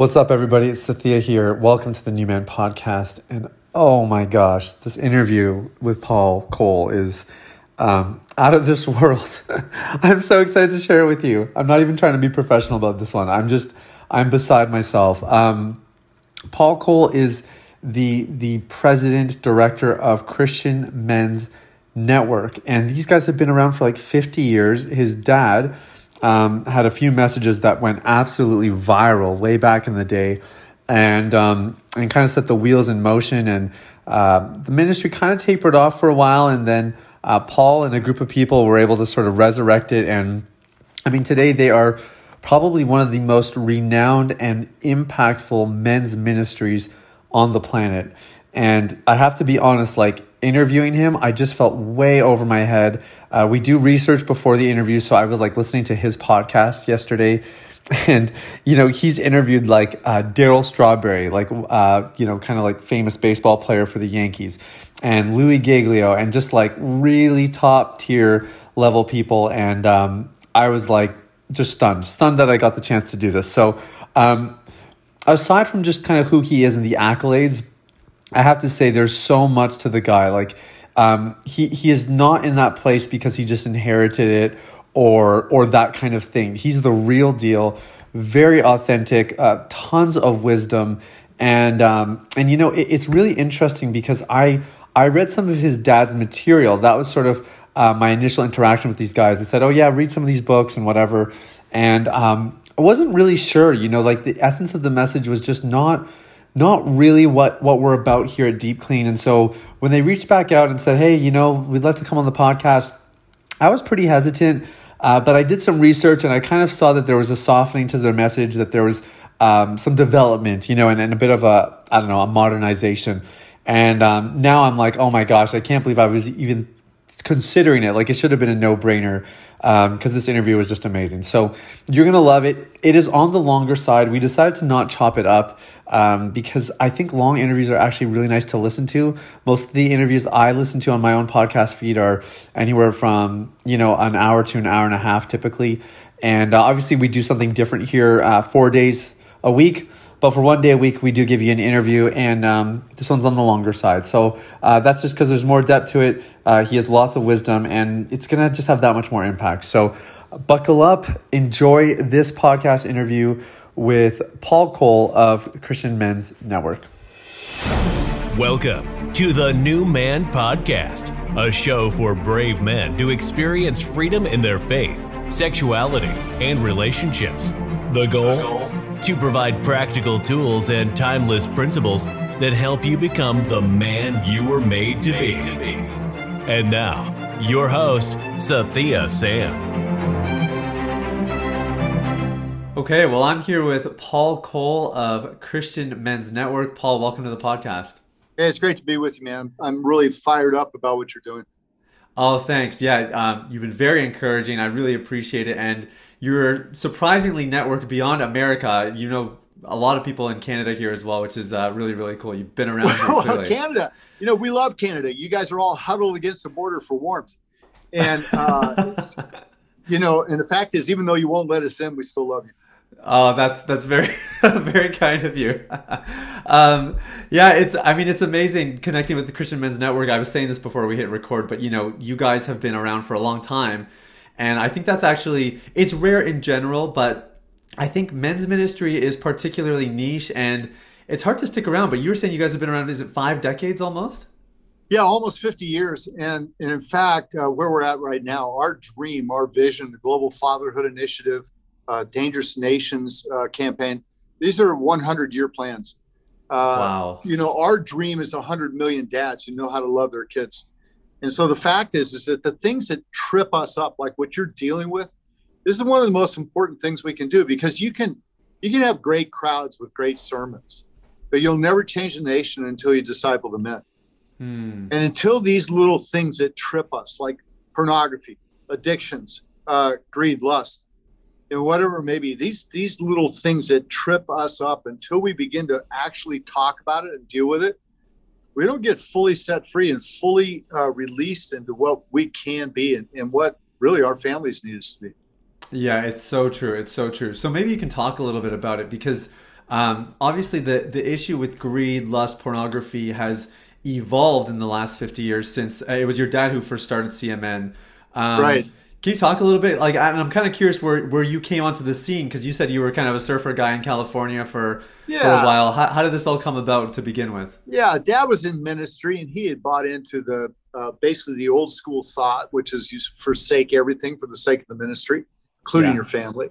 What's up, everybody? It's Sathya here. Welcome to the New Man Podcast. And oh my gosh, this interview with Paul Cole is um, out of this world. I'm so excited to share it with you. I'm not even trying to be professional about this one. I'm just, I'm beside myself. Um, Paul Cole is the the president director of Christian Men's Network, and these guys have been around for like 50 years. His dad um, had a few messages that went absolutely viral way back in the day, and um, and kind of set the wheels in motion. And uh, the ministry kind of tapered off for a while, and then uh, Paul and a group of people were able to sort of resurrect it. And I mean, today they are probably one of the most renowned and impactful men's ministries on the planet. And I have to be honest, like interviewing him, I just felt way over my head. Uh, we do research before the interview, so I was like listening to his podcast yesterday. And, you know, he's interviewed like uh, Darryl Strawberry, like, uh, you know, kind of like famous baseball player for the Yankees, and Louie Giglio, and just like really top tier level people. And um, I was like, just stunned, stunned that I got the chance to do this. So, um, aside from just kind of who he is and the accolades, I have to say there's so much to the guy. Like, um, he he is not in that place because he just inherited it or or that kind of thing. He's the real deal, very authentic, uh, tons of wisdom, and um, and you know it, it's really interesting because I I read some of his dad's material. That was sort of uh, my initial interaction with these guys. They said, "Oh yeah, read some of these books and whatever," and um, I wasn't really sure. You know, like the essence of the message was just not not really what what we're about here at Deep Clean. And so when they reached back out and said, "Hey, you know, we'd like to come on the podcast," I was pretty hesitant. Uh, but I did some research and I kind of saw that there was a softening to their message, that there was um, some development, you know, and, and a bit of a I don't know a modernization. And um, now I'm like, oh my gosh, I can't believe I was even considering it. Like it should have been a no brainer because um, this interview was just amazing. So you're going to love it. It is on the longer side. We decided to not chop it up um, because I think long interviews are actually really nice to listen to. Most of the interviews I listen to on my own podcast feed are anywhere from, you know, an hour to an hour and a half typically. And uh, obviously, we do something different here uh, four days a week. But for one day a week, we do give you an interview, and um, this one's on the longer side. So uh, that's just because there's more depth to it. Uh, he has lots of wisdom, and it's going to just have that much more impact. So buckle up, enjoy this podcast interview with Paul Cole of Christian Men's Network. Welcome to the New Man Podcast, a show for brave men to experience freedom in their faith, sexuality, and relationships. The goal? To provide practical tools and timeless principles that help you become the man you were made to be. And now, your host, Sathya Sam. Okay, well, I'm here with Paul Cole of Christian Men's Network. Paul, welcome to the podcast. Hey, it's great to be with you, man. I'm really fired up about what you're doing. Oh, thanks. Yeah, um, you've been very encouraging. I really appreciate it. And you're surprisingly networked beyond America. You know a lot of people in Canada here as well, which is uh, really, really cool. You've been around well, Canada. You know, we love Canada. You guys are all huddled against the border for warmth. And, uh, you know, and the fact is, even though you won't let us in, we still love you. Oh, that's that's very very kind of you. um, yeah, it's I mean it's amazing connecting with the Christian Men's Network. I was saying this before we hit record, but you know, you guys have been around for a long time, and I think that's actually it's rare in general, but I think men's ministry is particularly niche and it's hard to stick around. But you were saying you guys have been around is it five decades almost? Yeah, almost 50 years. And, and in fact, uh, where we're at right now, our dream, our vision, the Global Fatherhood Initiative, uh, Dangerous Nations uh, campaign. These are 100 year plans. Uh, wow. You know, our dream is 100 million dads who know how to love their kids. And so the fact is, is that the things that trip us up, like what you're dealing with, this is one of the most important things we can do because you can you can have great crowds with great sermons, but you'll never change the nation until you disciple the men. Hmm. And until these little things that trip us, like pornography, addictions, uh, greed, lust, and whatever maybe these these little things that trip us up until we begin to actually talk about it and deal with it we don't get fully set free and fully uh, released into what we can be and, and what really our families need us to be yeah it's so true it's so true so maybe you can talk a little bit about it because Um, obviously, the the issue with greed, lust, pornography has evolved in the last fifty years since uh, it was your dad who first started CMN. Um, right. Can you talk a little bit? Like, I'm kind of curious where, where you came onto the scene because you said you were kind of a surfer guy in California for, yeah. for a while. How, how did this all come about to begin with? Yeah, Dad was in ministry and he had bought into the uh, basically the old school thought, which is you forsake everything for the sake of the ministry, including yeah. your family.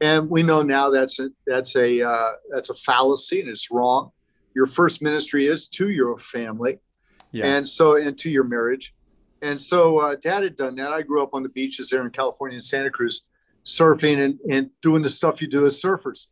And we know now that's a, that's a uh, that's a fallacy and it's wrong. Your first ministry is to your family, yeah. and so and to your marriage and so uh, dad had done that. I grew up on the beaches there in California and Santa Cruz, surfing and, and doing the stuff you do as surfers.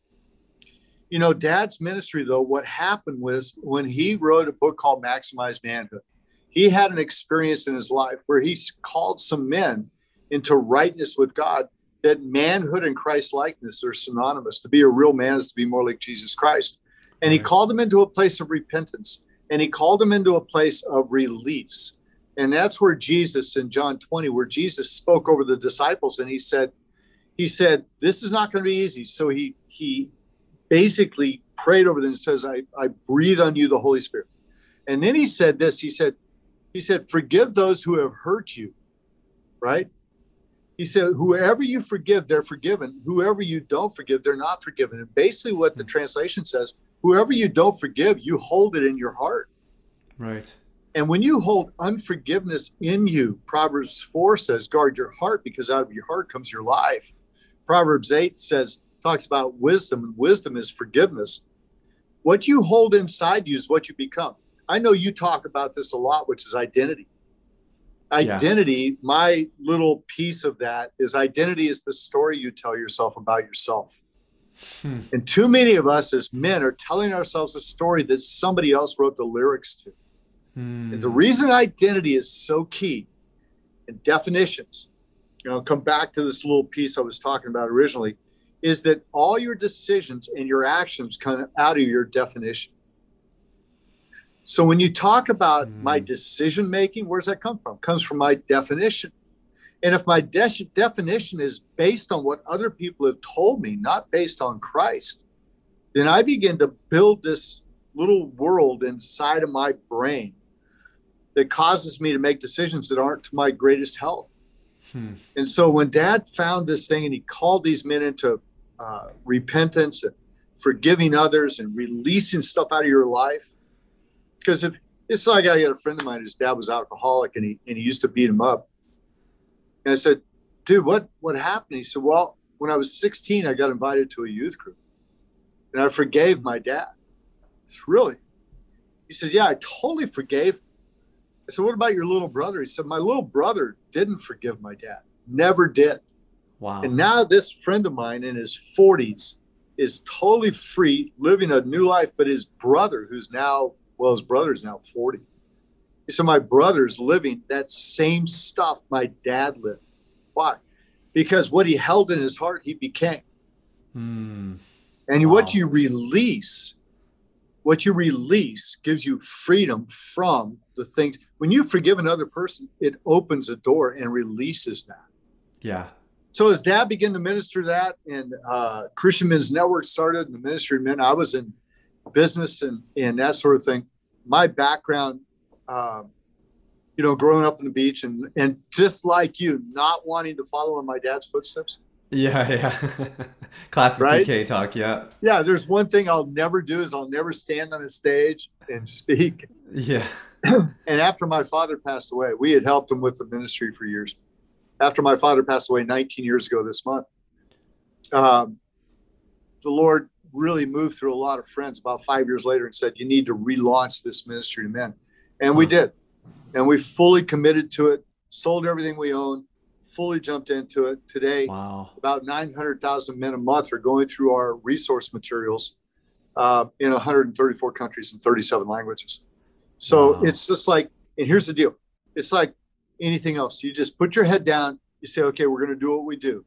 You know, dad's ministry, though, what happened was when he wrote a book called Maximized Manhood, he had an experience in his life where he called some men into rightness with God that manhood and Christ likeness are synonymous. To be a real man is to be more like Jesus Christ. And he called them into a place of repentance and he called them into a place of release. And that's where Jesus in John 20, where Jesus spoke over the disciples and he said, he said, this is not going to be easy. So he he basically prayed over them and says, I, I breathe on you the Holy Spirit. And then he said this, he said, he said, forgive those who have hurt you. Right? He said, whoever you forgive, they're forgiven. Whoever you don't forgive, they're not forgiven. And basically what the hmm. translation says, whoever you don't forgive, you hold it in your heart. Right. And when you hold unforgiveness in you, Proverbs 4 says, guard your heart because out of your heart comes your life. Proverbs 8 says, talks about wisdom, and wisdom is forgiveness. What you hold inside you is what you become. I know you talk about this a lot, which is identity. Identity, yeah. my little piece of that is identity is the story you tell yourself about yourself. Hmm. And too many of us as men are telling ourselves a story that somebody else wrote the lyrics to. Mm. And the reason identity is so key in definitions, you know, come back to this little piece I was talking about originally, is that all your decisions and your actions come out of your definition. So when you talk about mm. my decision making, where's that come from? It comes from my definition. And if my de- definition is based on what other people have told me, not based on Christ, then I begin to build this little world inside of my brain that causes me to make decisions that aren't to my greatest health. Hmm. And so when dad found this thing and he called these men into uh, repentance and forgiving others and releasing stuff out of your life, because if, it's like I had a friend of mine, his dad was alcoholic and he, and he used to beat him up. And I said, dude, what, what happened? He said, well, when I was 16, I got invited to a youth group and I forgave my dad. It's really, he said, yeah, I totally forgave I said, What about your little brother? He said, My little brother didn't forgive my dad, never did. Wow. And now this friend of mine in his 40s is totally free, living a new life. But his brother, who's now, well, his brother's now 40. He said, My brother's living that same stuff my dad lived. Why? Because what he held in his heart, he became. Mm. And wow. what you release what you release gives you freedom from the things. When you forgive another person, it opens a door and releases that. Yeah. So as dad began to minister that and uh, Christian Men's Network started and the ministry of men, I was in business and, and that sort of thing. My background, uh, you know, growing up on the beach and, and just like you, not wanting to follow in my dad's footsteps, yeah, yeah. Classic right? PK talk, yeah. Yeah, there's one thing I'll never do is I'll never stand on a stage and speak. Yeah. and after my father passed away, we had helped him with the ministry for years. After my father passed away 19 years ago this month, um, the Lord really moved through a lot of friends about five years later and said, You need to relaunch this ministry to men. And we did. And we fully committed to it, sold everything we owned, fully jumped into it today. Wow. About 900,000 men a month are going through our resource materials uh, in 134 countries and 37 languages. So wow. it's just like, and here's the deal it's like anything else. You just put your head down, you say, okay, we're going to do what we do.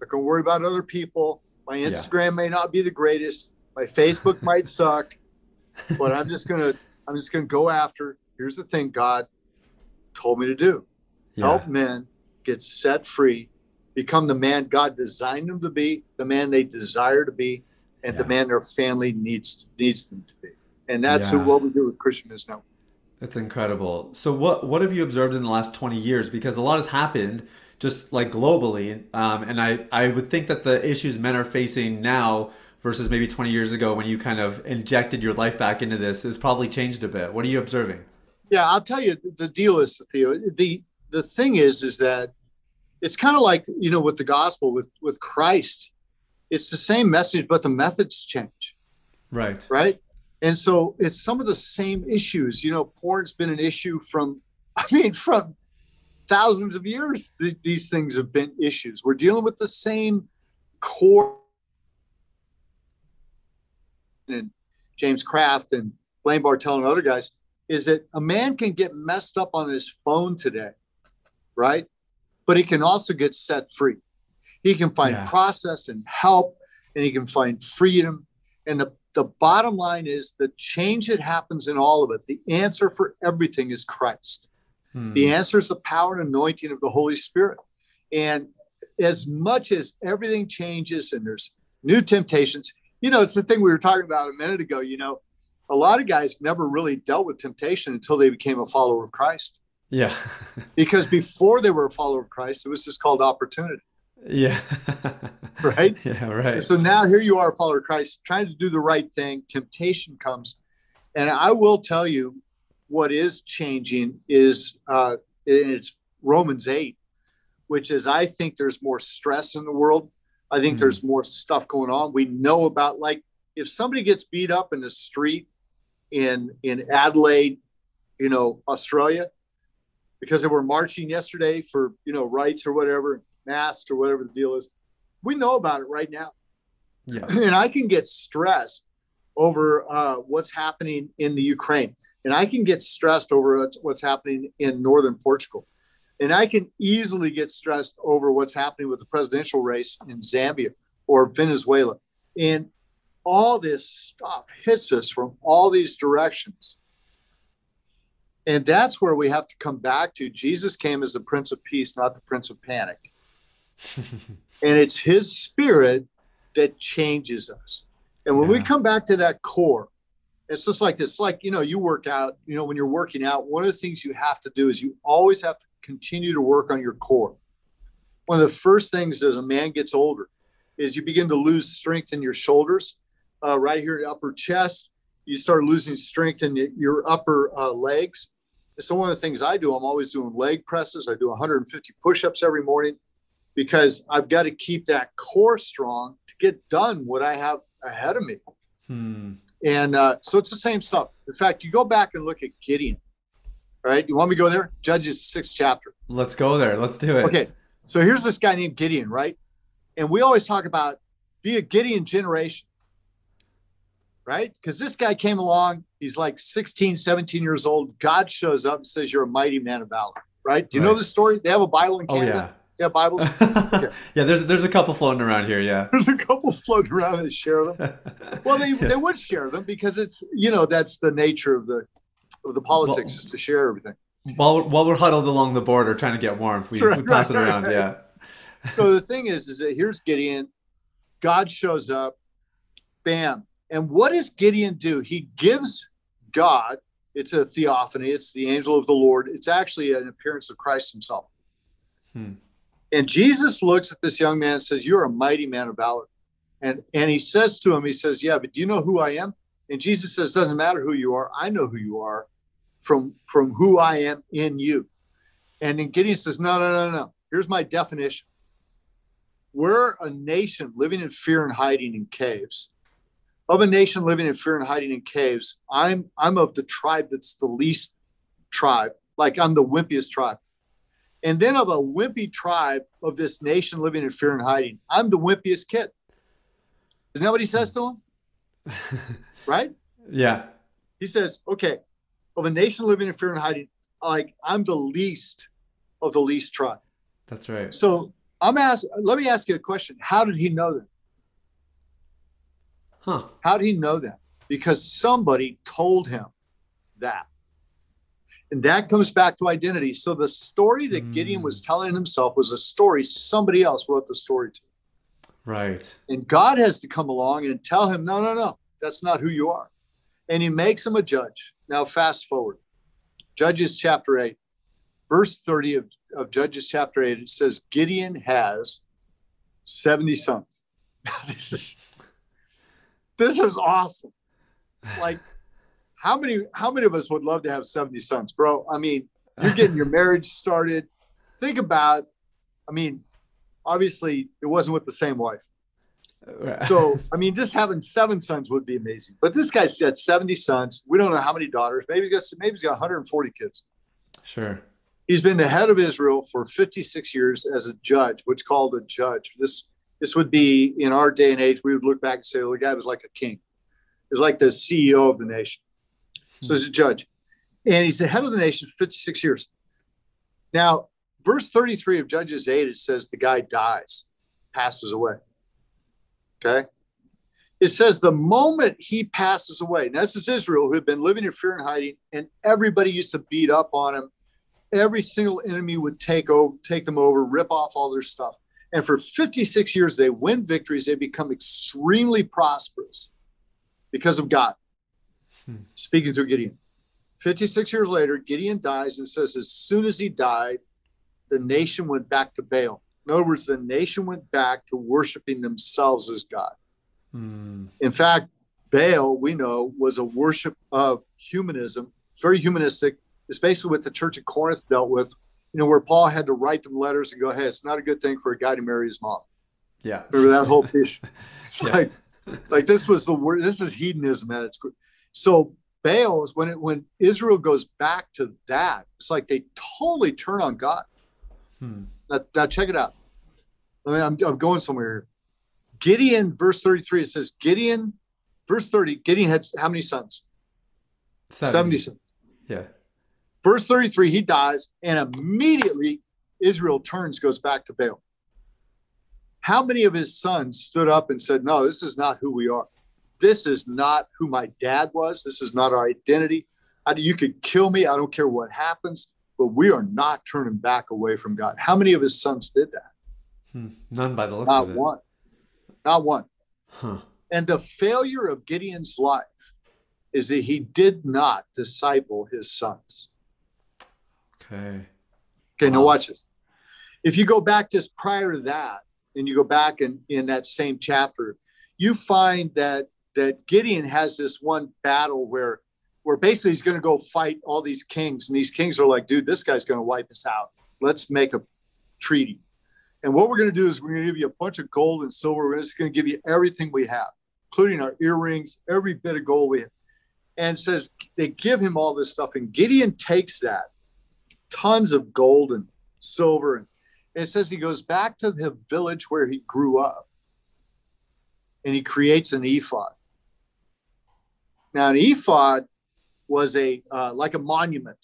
I'm going to worry about other people. My Instagram yeah. may not be the greatest. My Facebook might suck, but I'm just going to, I'm just going to go after. Here's the thing God told me to do yeah. help men get set free, become the man God designed them to be, the man they desire to be, and Yeah. the man their family needs needs them to be. And that's Yeah. what we do with Christian Men's Network. It's incredible. So what what have you observed in the last 20 years? Because a lot has happened just like globally. Um, and I, I would think that the issues men are facing now versus maybe 20 years ago when you kind of injected your life back into this has probably changed a bit. What are you observing? Yeah, I'll tell you the deal is Theo. The the thing is is that it's kind of like you know with the gospel with with Christ, it's the same message, but the methods change, Right. right? And so it's some of the same issues. You know, porn's been an issue from, I mean, from thousands of years. Th- these things have been issues. We're dealing with the same core. And James Kraft and Blaine Bartel and other guys is that a man can get messed up on his phone today, right? But he can also get set free. He can find Yeah. process and help, and he can find freedom. And the, the bottom line is the change that happens in all of it, the answer for everything is Christ. Hmm. The answer is the power and anointing of the Holy Spirit. And as much as everything changes and there's new temptations, you know, it's the thing we were talking about a minute ago. You know, a lot of guys never really dealt with temptation until they became a follower of Christ. Yeah. Because before they were a follower of Christ, it was just called opportunity, yeah. right? Yeah, right. So now here you are, a follower of Christ, trying to do the right thing. Temptation comes. And I will tell you what is changing is uh, and it's Romans 8, which is I think there's more stress in the world. I think Mhm. there's more stuff going on. We know about like if somebody gets beat up in the street in in Adelaide, you know, Australia, because they were marching yesterday for you know rights or whatever, masks or whatever the deal is. We know about it right now yeah. and I can get stressed over uh, what's happening in the Ukraine, and I can get stressed over what's- what's happening in northern Portugal, and I can easily get stressed over what's happening with the presidential race in Zambia or Venezuela, and all this stuff hits us from all these directions. And that's where we have to come back to. Jesus came as the Prince of Peace, not the Prince of Panic. and it's his spirit that changes us. And when we come back to that core, it's just like it's like you know you work out. You know when you're working out, one of the things you have to do is you always have to continue to work on your core. One of the first things as a man gets older is you begin to lose strength in your shoulders, uh, right here, the upper chest. You start losing strength in your upper uh, legs. So one of the things I do, I'm always doing leg presses. I do 150 push-ups every morning because I've got to keep that core strong to get done what I have ahead of me. Hmm. And uh, so it's the same stuff. In fact, you go back and look at Gideon. All right, you want me to go there? Judges sixth chapter. Let's go there. Let's do it. Okay, so here's this guy named Gideon, right? And we always talk about be a Gideon generation, right? Because this guy came along, he's like 16, 17 years old. God shows up and says, You're a mighty man of valor, right? Do you know the story? They have a Bible in Oh Canada. Yeah, Bibles. yeah. yeah, there's there's a couple floating around here, yeah. There's a couple floating around that share them. Well, they, they would share them because it's you know that's the nature of the of the politics Well- is to share everything. while while we're huddled along the border trying to get warmth, we, right, we pass it around, right. yeah. So the thing is, is that here's Gideon. God shows up, bam. And what does Gideon do? He gives God. It's a theophany. It's the angel of the Lord. It's actually an appearance of Christ Himself. Hmm. And Jesus looks at this young man and says, "You're a mighty man of valor." And and he says to him, he says, "Yeah, but do you know who I am?" And Jesus says, "Doesn't matter who you are. I know who you are, from from who I am in you." And then Gideon says, "No, no, no, no. Here's my definition. We're a nation living in fear and hiding in caves. Of a nation living in fear and hiding in caves, I'm I'm of the tribe that's the least tribe. Like I'm the wimpiest tribe. And then of a wimpy tribe of this nation living in fear and hiding, I'm the wimpiest kid. Isn't that what he says to him? Right? yeah. He says, okay, of a nation living in fear and hiding, like I'm the least of the least tribe. That's right. So I'm ask. Let me ask you a question. How did he know that? Huh. How did he know that? Because somebody told him that. And that comes back to identity. So the story that Gideon was mm. telling himself was a story somebody else wrote the story to. Right. And God has to come along and tell him, no, no, no, that's not who you are. And he makes him a judge. Now, fast forward. Judges chapter 8, verse 30 of, of Judges chapter 8, it says, Gideon has 70 sons. this is this is awesome. Like, how many how many of us would love to have 70 sons, bro? I mean, you're getting your marriage started. Think about, I mean, obviously it wasn't with the same wife. So, I mean, just having seven sons would be amazing. But this guy said 70 sons. We don't know how many daughters. Maybe he's got, maybe he's got 140 kids. Sure. He's been the head of Israel for 56 years as a judge, what's called a judge. This this would be in our day and age, we would look back and say, well, the guy was like a king. He's like the CEO of the nation. So he's a judge. And he's the head of the nation for 56 years. Now, verse 33 of Judges 8, it says the guy dies, passes away. Okay. It says the moment he passes away, and this is Israel who had been living in fear and hiding, and everybody used to beat up on him. Every single enemy would take over, take them over, rip off all their stuff. And for 56 years, they win victories. They become extremely prosperous because of God. Hmm. Speaking through Gideon. 56 years later, Gideon dies and says, as soon as he died, the nation went back to Baal. In other words, the nation went back to worshiping themselves as God. Hmm. In fact, Baal, we know, was a worship of humanism. It's very humanistic. It's basically what the church of Corinth dealt with, you know, where Paul had to write them letters and go, hey, it's not a good thing for a guy to marry his mom. Yeah. Remember that whole piece? Yeah. like, like this was the word, this is hedonism at its So Baal is when it, when Israel goes back to that, it's like they totally turn on God. Hmm. Now, now, check it out. I mean, I'm, I'm going somewhere here. Gideon, verse 33, it says, Gideon, verse 30, Gideon had how many sons? 70, 70 sons. Yeah. Verse 33, he dies, and immediately Israel turns, goes back to Baal. How many of his sons stood up and said, No, this is not who we are. This is not who my dad was. This is not our identity. I, you could kill me. I don't care what happens but we are not turning back away from God. How many of his sons did that? Hmm. None by the looks not of it. one. Not one. Huh. And the failure of Gideon's life is that he did not disciple his sons. Okay. Okay, now watch this. If you go back just prior to that, and you go back in, in that same chapter, you find that that Gideon has this one battle where where basically he's going to go fight all these kings, and these kings are like, dude, this guy's going to wipe us out. Let's make a treaty. And what we're going to do is we're going to give you a bunch of gold and silver. We're just going to give you everything we have, including our earrings, every bit of gold we have. And says they give him all this stuff, and Gideon takes that, tons of gold and silver, and it says he goes back to the village where he grew up, and he creates an ephod. Now, an ephod was a uh, like a monument.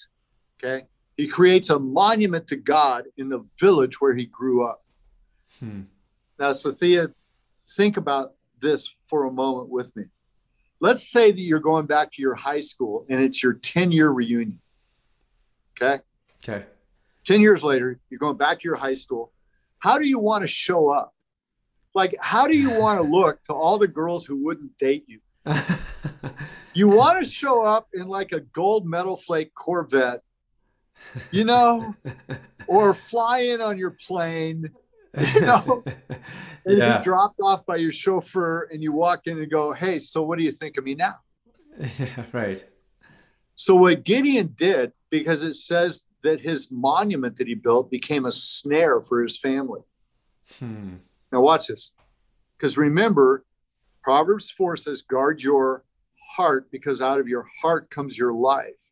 Okay, he creates a monument to God in the village where he grew up. Hmm. Now, Sophia, think about this for a moment with me. Let's say that you're going back to your high school and it's your 10 year reunion. Okay. Okay. 10 years later, you're going back to your high school. How do you want to show up? Like, how do you want to look to all the girls who wouldn't date you? you want to show up in like a gold metal flake Corvette, you know, or fly in on your plane, you know, and yeah. be dropped off by your chauffeur, and you walk in and go, "Hey, so what do you think of me now?" Yeah, right. So what Gideon did, because it says that his monument that he built became a snare for his family. Hmm. Now watch this, because remember, Proverbs four says, "Guard your heart because out of your heart comes your life.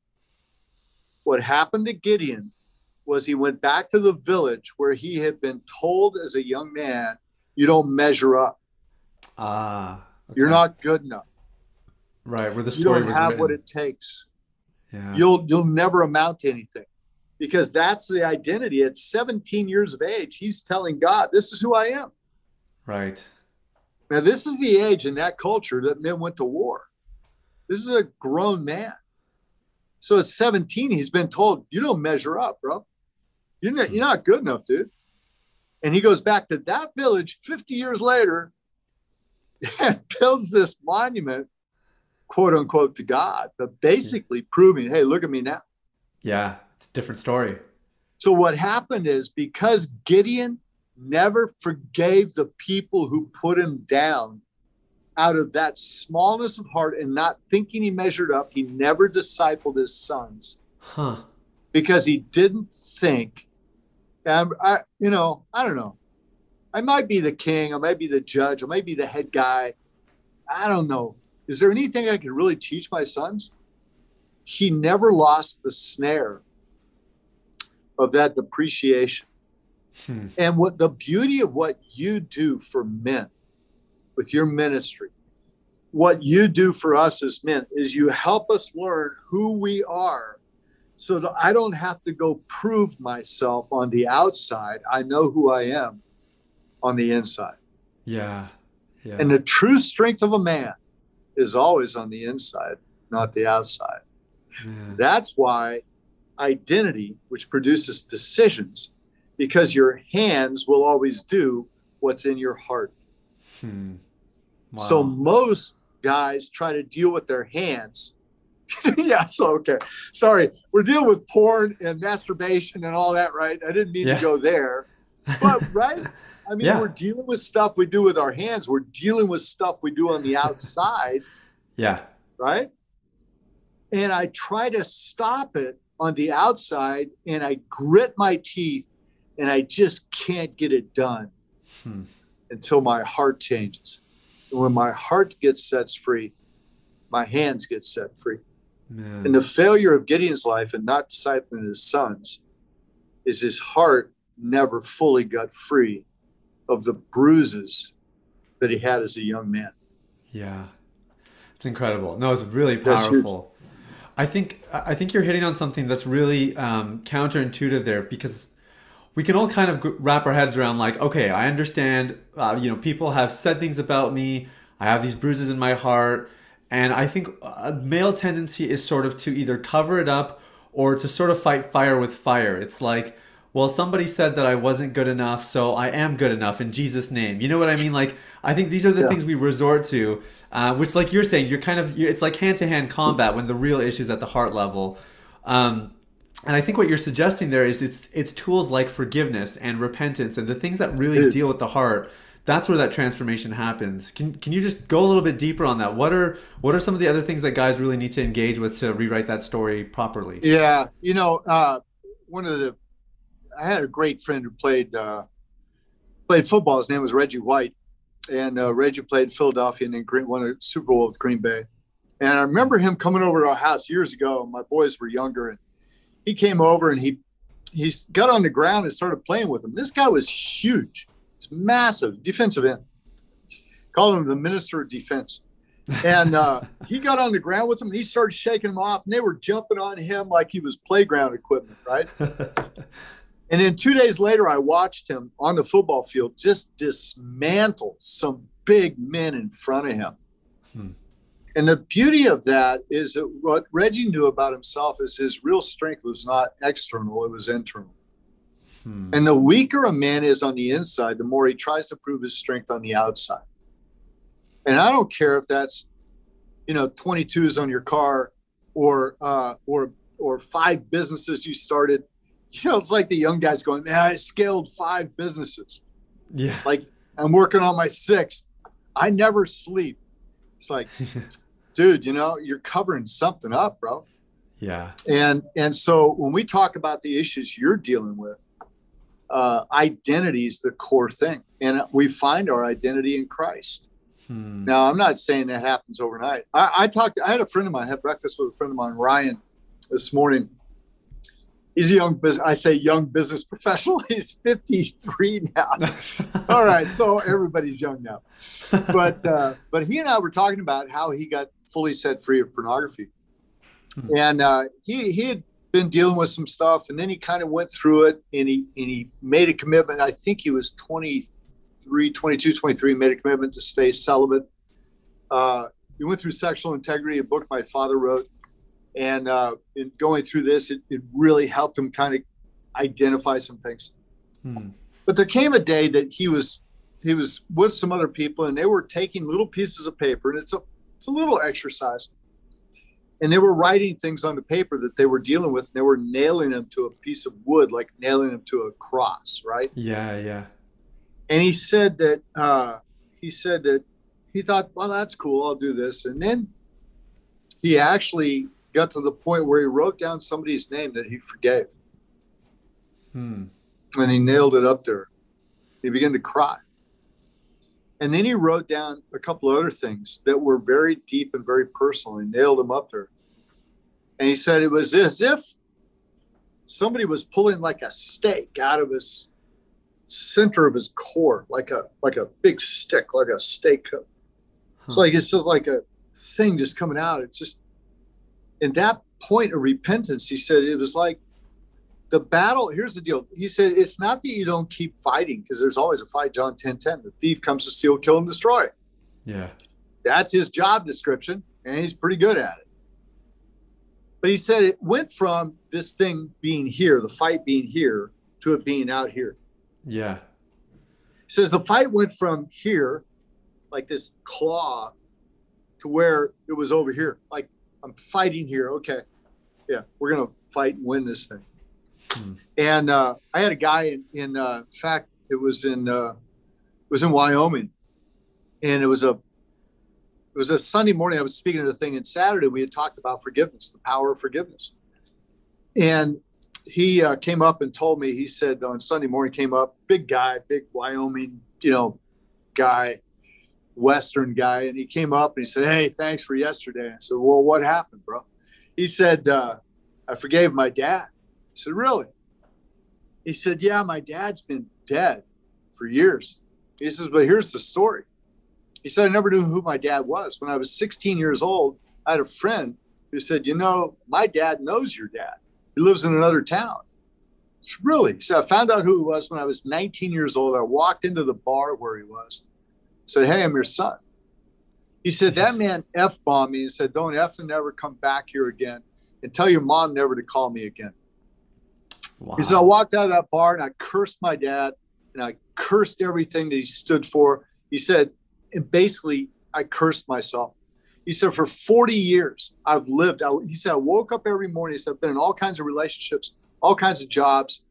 What happened to Gideon was he went back to the village where he had been told as a young man, you don't measure up. Ah, okay. you're not good enough. Right, where the story you don't have written. what it takes. Yeah. You'll you'll never amount to anything because that's the identity. At 17 years of age, he's telling God, "This is who I am." Right. Now, this is the age in that culture that men went to war. This is a grown man. So at 17, he's been told, you don't measure up, bro. You're not, you're not good enough, dude. And he goes back to that village 50 years later and builds this monument, quote unquote, to God, but basically proving, hey, look at me now. Yeah, different story. So what happened is because Gideon never forgave the people who put him down out of that smallness of heart and not thinking he measured up, he never discipled his sons. Huh. Because he didn't think, and I, you know, I don't know. I might be the king, I might be the judge, I might be the head guy. I don't know. Is there anything I could really teach my sons? He never lost the snare of that depreciation. Hmm. And what the beauty of what you do for men with your ministry, what you do for us as men is you help us learn who we are so that I don't have to go prove myself on the outside. I know who I am on the inside. Yeah. Yeah. And the true strength of a man is always on the inside, not the outside. Yeah. That's why identity, which produces decisions, because your hands will always do what's in your heart. Hmm. Wow. So most guys try to deal with their hands. yeah, so okay. Sorry, we're dealing with porn and masturbation and all that, right? I didn't mean yeah. to go there. But right? I mean, yeah. we're dealing with stuff we do with our hands. We're dealing with stuff we do on the outside. yeah. Right? And I try to stop it on the outside and I grit my teeth and I just can't get it done hmm. until my heart changes. And when my heart gets set free, my hands get set free. Man. And the failure of Gideon's life and not discipling his sons is his heart never fully got free of the bruises that he had as a young man. Yeah. It's incredible. No, it's really powerful. I think I think you're hitting on something that's really um, counterintuitive there because we can all kind of wrap our heads around like, okay, I understand. Uh, you know, people have said things about me. I have these bruises in my heart, and I think a male tendency is sort of to either cover it up or to sort of fight fire with fire. It's like well, somebody said that I wasn't good enough, so I am good enough in Jesus' name. You know what I mean? Like, I think these are the yeah. things we resort to, uh, which, like you're saying, you're kind of, you're, it's like hand to hand combat when the real issue's at the heart level. Um, and I think what you're suggesting there is it's it's tools like forgiveness and repentance and the things that really Dude. deal with the heart. That's where that transformation happens. Can can you just go a little bit deeper on that? What are what are some of the other things that guys really need to engage with to rewrite that story properly? Yeah, you know, uh, one of the I had a great friend who played uh, played football. His name was Reggie White, and uh, Reggie played Philadelphia and then won a Super Bowl with Green Bay. And I remember him coming over to our house years ago. My boys were younger, and he came over and he he got on the ground and started playing with him. This guy was huge. He's massive, defensive end. Call him the minister of defense. And uh, he got on the ground with him and he started shaking him off, and they were jumping on him like he was playground equipment, right? And then two days later, I watched him on the football field just dismantle some big men in front of him. Hmm. And the beauty of that is that what Reggie knew about himself is his real strength was not external, it was internal. Hmm. And the weaker a man is on the inside, the more he tries to prove his strength on the outside. And I don't care if that's, you know, 22s on your car or, uh, or, or five businesses you started you know, it's like the young guys going, man, I scaled five businesses. Yeah. Like I'm working on my sixth. I never sleep. It's like, dude, you know, you're covering something up, bro. Yeah. And and so when we talk about the issues you're dealing with, uh, identity is the core thing, and we find our identity in Christ. Hmm. Now, I'm not saying that happens overnight. I, I talked. I had a friend of mine. I had breakfast with a friend of mine, Ryan, this morning, he's a young business. I say young business professional. He's 53 now. All right, so everybody's young now. But uh, but he and I were talking about how he got fully set free of pornography, hmm. and uh, he he had been dealing with some stuff, and then he kind of went through it, and he and he made a commitment. I think he was 23, 22, 23, made a commitment to stay celibate. Uh, he went through sexual integrity, a book my father wrote and uh, in going through this, it, it really helped him kind of identify some things. Hmm. But there came a day that he was he was with some other people and they were taking little pieces of paper and it's a it's a little exercise and they were writing things on the paper that they were dealing with and they were nailing them to a piece of wood like nailing them to a cross right yeah yeah and he said that uh, he said that he thought well that's cool i'll do this and then he actually got to the point where he wrote down somebody's name that he forgave hmm. and he nailed it up there he began to cry and then he wrote down a couple other things that were very deep and very personal. He nailed them up there. And he said it was as if somebody was pulling like a stake out of his center of his core, like a like a big stick, like a stake. It's like it's just like a thing just coming out. It's just in that point of repentance, he said it was like the battle here's the deal. He said it's not that you don't keep fighting because there's always a fight john 10 10 the thief comes to steal kill and destroy. Yeah. That's his job description and he's pretty good at it. But he said it went from this thing being here the fight being here to it being out here. Yeah. He says the fight went from here like this claw to where it was over here. Like i'm fighting here okay yeah we're gonna fight and win this thing Hmm. And uh, I had a guy in, in uh, fact, it was in uh, it was in Wyoming, and it was a it was a Sunday morning. I was speaking at a thing, and Saturday we had talked about forgiveness, the power of forgiveness. And he uh, came up and told me. He said on Sunday morning, came up, big guy, big Wyoming, you know, guy, Western guy, and he came up and he said, "Hey, thanks for yesterday." I said, "Well, what happened, bro?" He said, uh, "I forgave my dad." He said, Really? He said, Yeah, my dad's been dead for years. He says, But here's the story. He said, I never knew who my dad was. When I was 16 years old, I had a friend who said, You know, my dad knows your dad. He lives in another town. It's really, So I found out who he was when I was 19 years old. I walked into the bar where he was, said, Hey, I'm your son. He said, That man F bombed me and said, Don't F and never come back here again and tell your mom never to call me again. Wow. He said, I walked out of that bar and I cursed my dad and I cursed everything that he stood for. He said, and basically, I cursed myself. He said, for 40 years, I've lived. I, he said, I woke up every morning. He said, I've been in all kinds of relationships, all kinds of jobs.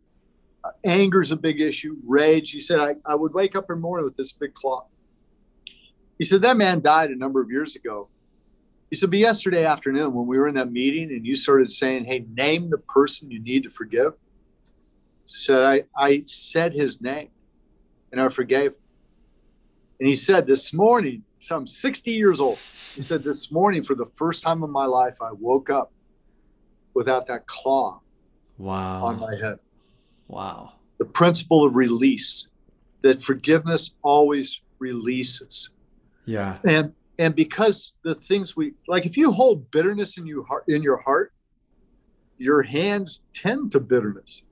Uh, anger's a big issue, rage. He said, I, I would wake up every morning with this big clock. He said, that man died a number of years ago. He said, but yesterday afternoon, when we were in that meeting and you started saying, hey, name the person you need to forgive, he said, I, I said his name and I forgave. And he said, This morning, so I'm 60 years old. He said, This morning, for the first time in my life, I woke up without that claw wow. on my head. Wow. The principle of release, that forgiveness always releases. Yeah. And and because the things we like if you hold bitterness in you heart in your heart, your hands tend to bitterness.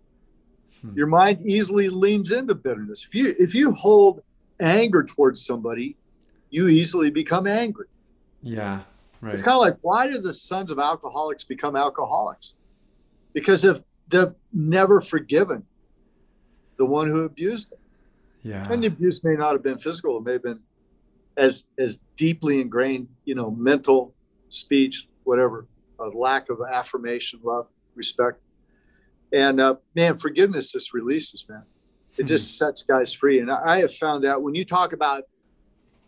Hmm. Your mind easily leans into bitterness. If you if you hold anger towards somebody, you easily become angry. Yeah. Right. It's kind of like why do the sons of alcoholics become alcoholics? Because if they've never forgiven the one who abused them. Yeah. And the abuse may not have been physical, it may have been as as deeply ingrained, you know, mental, speech, whatever, a lack of affirmation, love, respect. And uh, man, forgiveness just releases, man. It mm-hmm. just sets guys free. And I have found out when you talk about,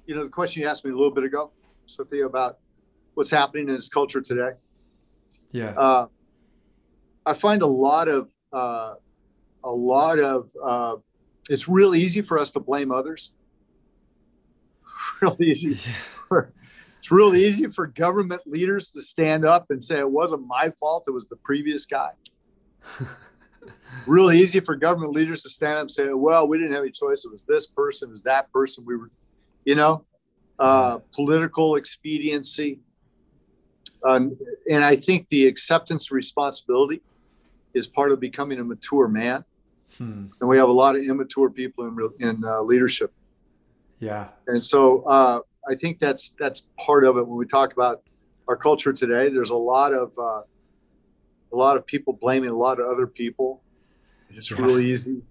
you know, the question you asked me a little bit ago, Cynthia, about what's happening in this culture today. Yeah. Uh, I find a lot of, uh, a lot of, uh, it's real easy for us to blame others. real easy. Yeah. It's real easy for government leaders to stand up and say it wasn't my fault; it was the previous guy. really easy for government leaders to stand up and say, well, we didn't have any choice. It was this person, it was that person. We were, you know, uh, political expediency. Um, and I think the acceptance of responsibility is part of becoming a mature man. Hmm. And we have a lot of immature people in, in uh, leadership. Yeah. And so uh, I think that's that's part of it when we talk about our culture today. There's a lot of uh, a lot of people blaming a lot of other people. It's yeah. really easy.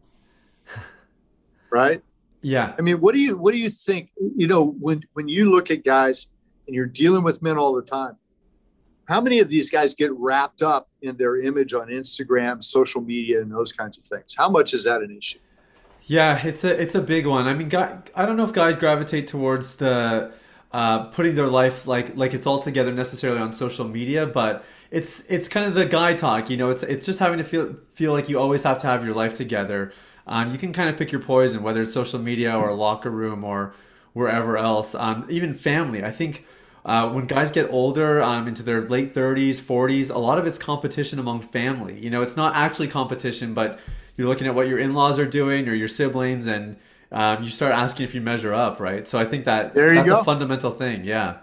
right? Yeah. I mean, what do you what do you think? You know, when when you look at guys and you're dealing with men all the time, how many of these guys get wrapped up in their image on Instagram, social media, and those kinds of things? How much is that an issue? Yeah, it's a it's a big one. I mean, guy, I don't know if guys gravitate towards the uh, putting their life like like it's all together necessarily on social media, but it's it's kind of the guy talk. You know, it's it's just having to feel feel like you always have to have your life together. Um, you can kind of pick your poison, whether it's social media or locker room or wherever else. Um, even family. I think uh, when guys get older, um, into their late 30s, 40s, a lot of it's competition among family. You know, it's not actually competition, but you're looking at what your in-laws are doing or your siblings, and um, you start asking if you measure up, right? So I think that there you that's go. a fundamental thing. Yeah.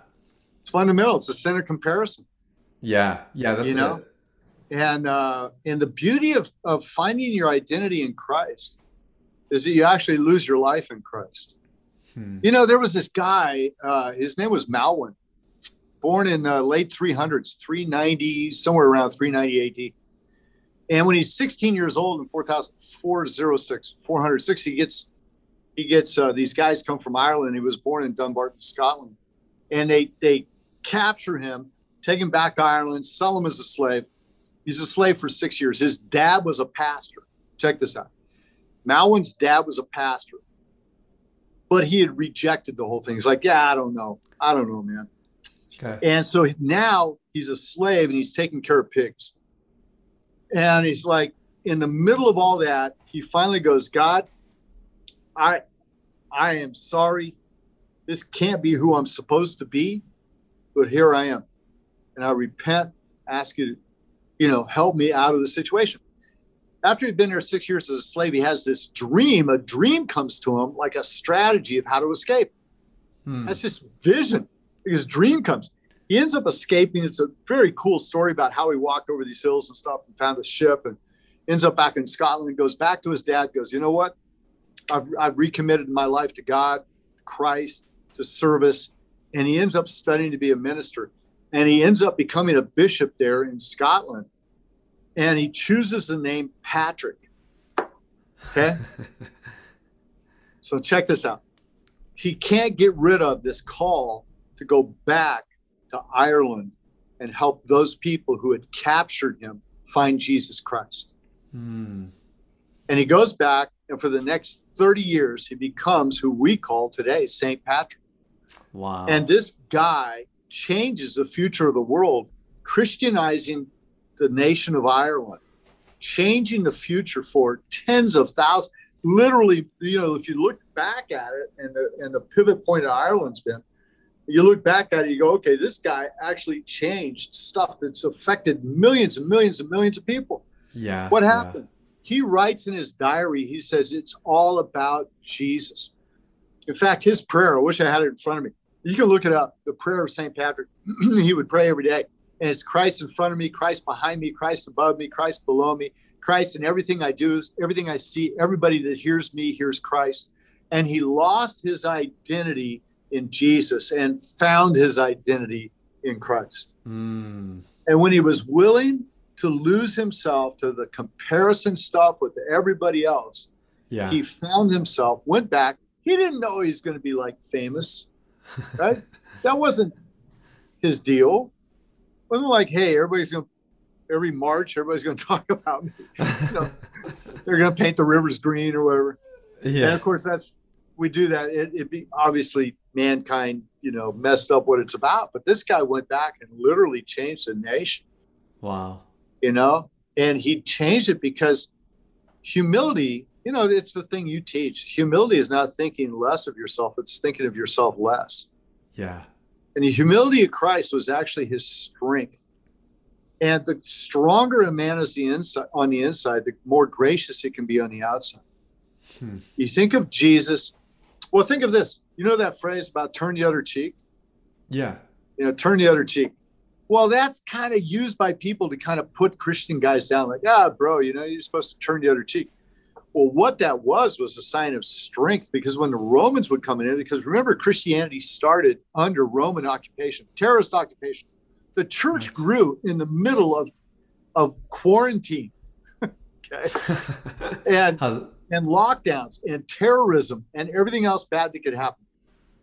It's fundamental. It's a center comparison. Yeah. Yeah. That's you know, it. and uh, and the beauty of of finding your identity in Christ is that you actually lose your life in Christ. Hmm. You know, there was this guy. Uh, his name was Maewyn born in the late 300s, 390, somewhere around 390 AD. And when he's 16 years old in 406, 406, he gets he gets uh, these guys come from Ireland. He was born in Dumbarton, Scotland, and they they capture him, take him back to Ireland, sell him as a slave. He's a slave for six years. His dad was a pastor. Check this out. Maewyn's dad was a pastor, but he had rejected the whole thing. He's like, yeah, I don't know. I don't know, man. Okay. And so now he's a slave and he's taking care of pigs. And he's like, in the middle of all that, he finally goes, God, I I am sorry. This can't be who I'm supposed to be, but here I am. And I repent, ask you to, you know, help me out of the situation. After he'd been there six years as a slave, he has this dream. A dream comes to him like a strategy of how to escape. Hmm. That's this vision his dream comes. He ends up escaping. It's a very cool story about how he walked over these hills and stuff and found a ship and ends up back in Scotland. Goes back to his dad. Goes, you know what? I've, I've recommitted my life to God, Christ, to service, and he ends up studying to be a minister, and he ends up becoming a bishop there in Scotland, and he chooses the name Patrick. Okay. so check this out. He can't get rid of this call to go back to Ireland and help those people who had captured him find Jesus Christ. Hmm. And he goes back, and for the next 30 years, he becomes who we call today St. Patrick. Wow. And this guy changes the future of the world, Christianizing the nation of Ireland, changing the future for tens of thousands. Literally, you know, if you look back at it, and the, and the pivot point of Ireland's been you look back at it, you go, okay, this guy actually changed stuff that's affected millions and millions and millions of people. Yeah. What happened? Yeah. He writes in his diary, he says, it's all about Jesus. In fact, his prayer, I wish I had it in front of me. You can look it up. The prayer of St. Patrick, he would pray every day. And it's Christ in front of me, Christ behind me, Christ above me, Christ below me, Christ in everything I do, everything I see, everybody that hears me hears Christ. And he lost his identity in Jesus and found his identity in Christ. Mm. And when he was willing to lose himself to the comparison stuff with everybody else, yeah. he found himself, went back. He didn't know he's going to be like famous, right? that wasn't his deal. It wasn't like, hey, everybody's going to, every March, everybody's going to talk about me. You know, they're going to paint the rivers green or whatever. Yeah. And of course, that's, we do that. It, it be obviously mankind, you know, messed up what it's about. But this guy went back and literally changed the nation. Wow. You know, and he changed it because humility, you know, it's the thing you teach. Humility is not thinking less of yourself, it's thinking of yourself less. Yeah. And the humility of Christ was actually his strength. And the stronger a man is the inside on the inside, the more gracious he can be on the outside. Hmm. You think of Jesus. Well, think of this. You know that phrase about turn the other cheek? Yeah. You know, turn the other cheek. Well, that's kind of used by people to kind of put Christian guys down, like, ah, bro, you know, you're supposed to turn the other cheek. Well, what that was was a sign of strength because when the Romans would come in, because remember, Christianity started under Roman occupation, terrorist occupation. The church right. grew in the middle of of quarantine. okay. and and lockdowns and terrorism and everything else bad that could happen.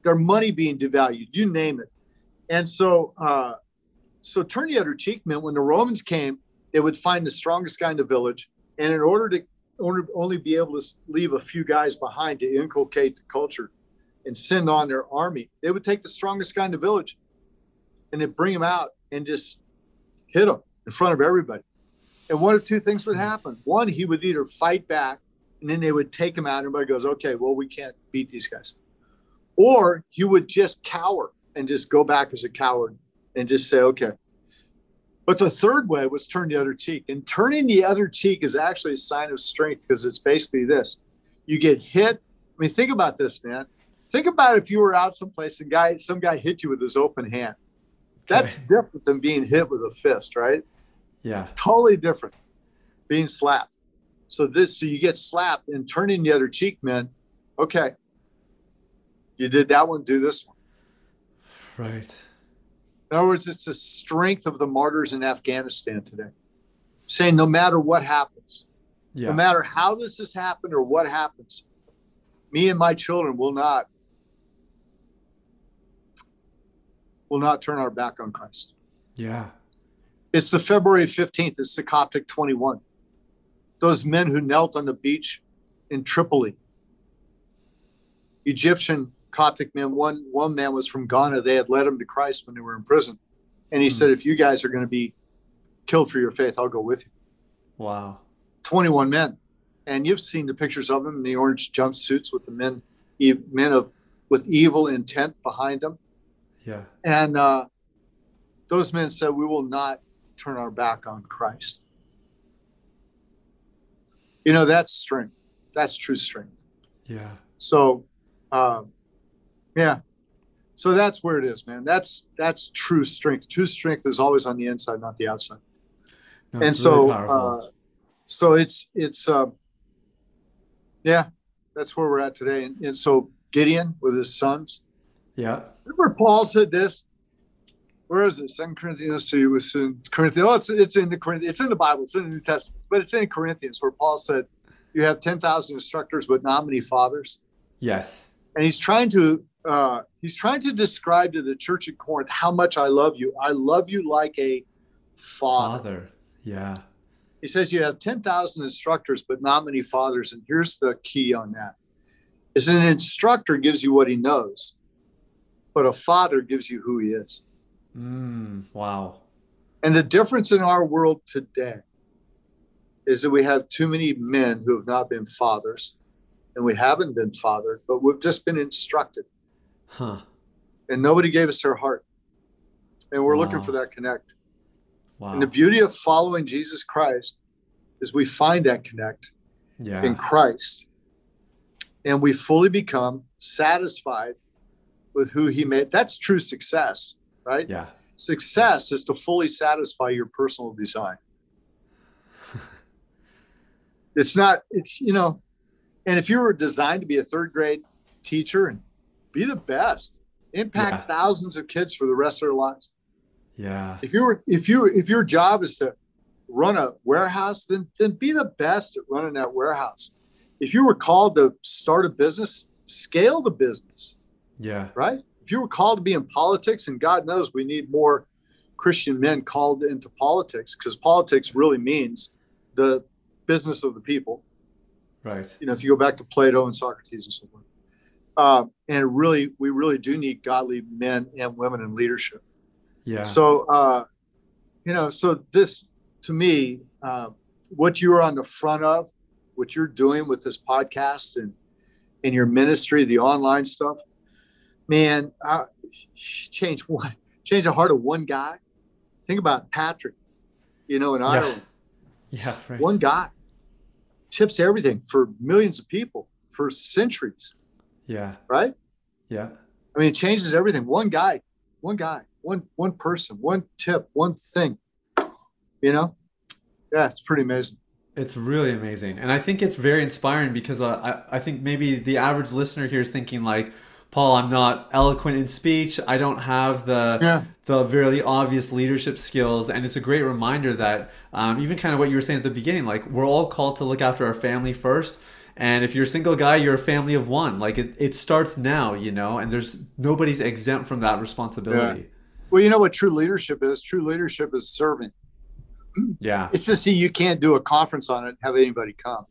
Their money being devalued, you name it. And so, uh, so turn the other cheek meant when the Romans came, they would find the strongest guy in the village, and in order to only be able to leave a few guys behind to inculcate the culture and send on their army, they would take the strongest guy in the village and then bring him out and just hit him in front of everybody. And one of two things would happen. One, he would either fight back and then they would take him out. And Everybody goes, okay, well, we can't beat these guys. Or he would just cower and just go back as a coward and just say, okay. But the third way was turn the other cheek. And turning the other cheek is actually a sign of strength because it's basically this you get hit. I mean, think about this, man. Think about if you were out someplace and guy, some guy hit you with his open hand. That's okay. different than being hit with a fist, right? Yeah. Totally different. Being slapped. So this, so you get slapped and turning the other cheek, man. Okay. You did that one, do this one. Right. In other words, it's the strength of the martyrs in Afghanistan today. Saying no matter what happens, yeah. no matter how this has happened or what happens, me and my children will not will not turn our back on Christ. Yeah. It's the February 15th, it's the Coptic 21. Those men who knelt on the beach in Tripoli. Egyptian Coptic men, one one man was from Ghana. They had led him to Christ when they were in prison. And he mm. said, if you guys are going to be killed for your faith, I'll go with you. Wow. 21 men. And you've seen the pictures of them in the orange jumpsuits with the men, men of with evil intent behind them. Yeah. And uh, those men said, We will not turn our back on Christ. You know, that's strength. That's true strength. Yeah. So, um, yeah. So that's where it is, man. That's that's true strength. True strength is always on the inside, not the outside. No, and so, uh, so it's it's uh, yeah, that's where we're at today. And, and so Gideon with his sons, yeah. Remember Paul said this? Where is it? Second Corinthians 2 was in Corinthians. Oh, it's, it's in the Corinthians. it's in the Bible, it's in the New Testament, but it's in Corinthians where Paul said, You have 10,000 instructors, but not many fathers. Yes. And he's trying to uh, he's trying to describe to the church at Corinth how much I love you. I love you like a father. Father. Yeah. He says you have 10,000 instructors, but not many fathers. And here's the key on that is an instructor gives you what he knows but a father gives you who he is. Mm, wow. And the difference in our world today is that we have too many men who have not been fathers, and we haven't been fathered, but we've just been instructed. Huh. And nobody gave us their heart. And we're wow. looking for that connect. Wow. And the beauty of following Jesus Christ is we find that connect yeah. in Christ. And we fully become satisfied with who he made. That's true success, right? Yeah. Success is to fully satisfy your personal design. it's not, it's, you know, and if you were designed to be a third grade teacher and be the best, impact yeah. thousands of kids for the rest of their lives. Yeah. If you were, if you, if your job is to run a warehouse, then, then be the best at running that warehouse. If you were called to start a business, scale the business yeah. Right? If you were called to be in politics, and God knows we need more Christian men called into politics because politics really means the business of the people. Right. You know, if you go back to Plato and Socrates and so forth. Uh, and really, we really do need godly men and women in leadership. Yeah. So, uh, you know, so this to me, uh, what you're on the front of, what you're doing with this podcast and in your ministry, the online stuff, man, uh, change one, change the heart of one guy. Think about Patrick, you know, in yeah. Ireland. Yeah, right. One guy tips everything for millions of people for centuries. Yeah. Right. Yeah. I mean, it changes everything. One guy, one guy, one one person, one tip, one thing. You know, yeah, it's pretty amazing. It's really amazing, and I think it's very inspiring because uh, I I think maybe the average listener here is thinking like Paul, I'm not eloquent in speech. I don't have the yeah. the really obvious leadership skills, and it's a great reminder that um, even kind of what you were saying at the beginning, like we're all called to look after our family first, And if you're a single guy, you're a family of one. Like it, it starts now, you know, and there's nobody's exempt from that responsibility. Yeah. Well, you know what true leadership is? True leadership is serving. Yeah. It's to see you can't do a conference on it, have anybody come.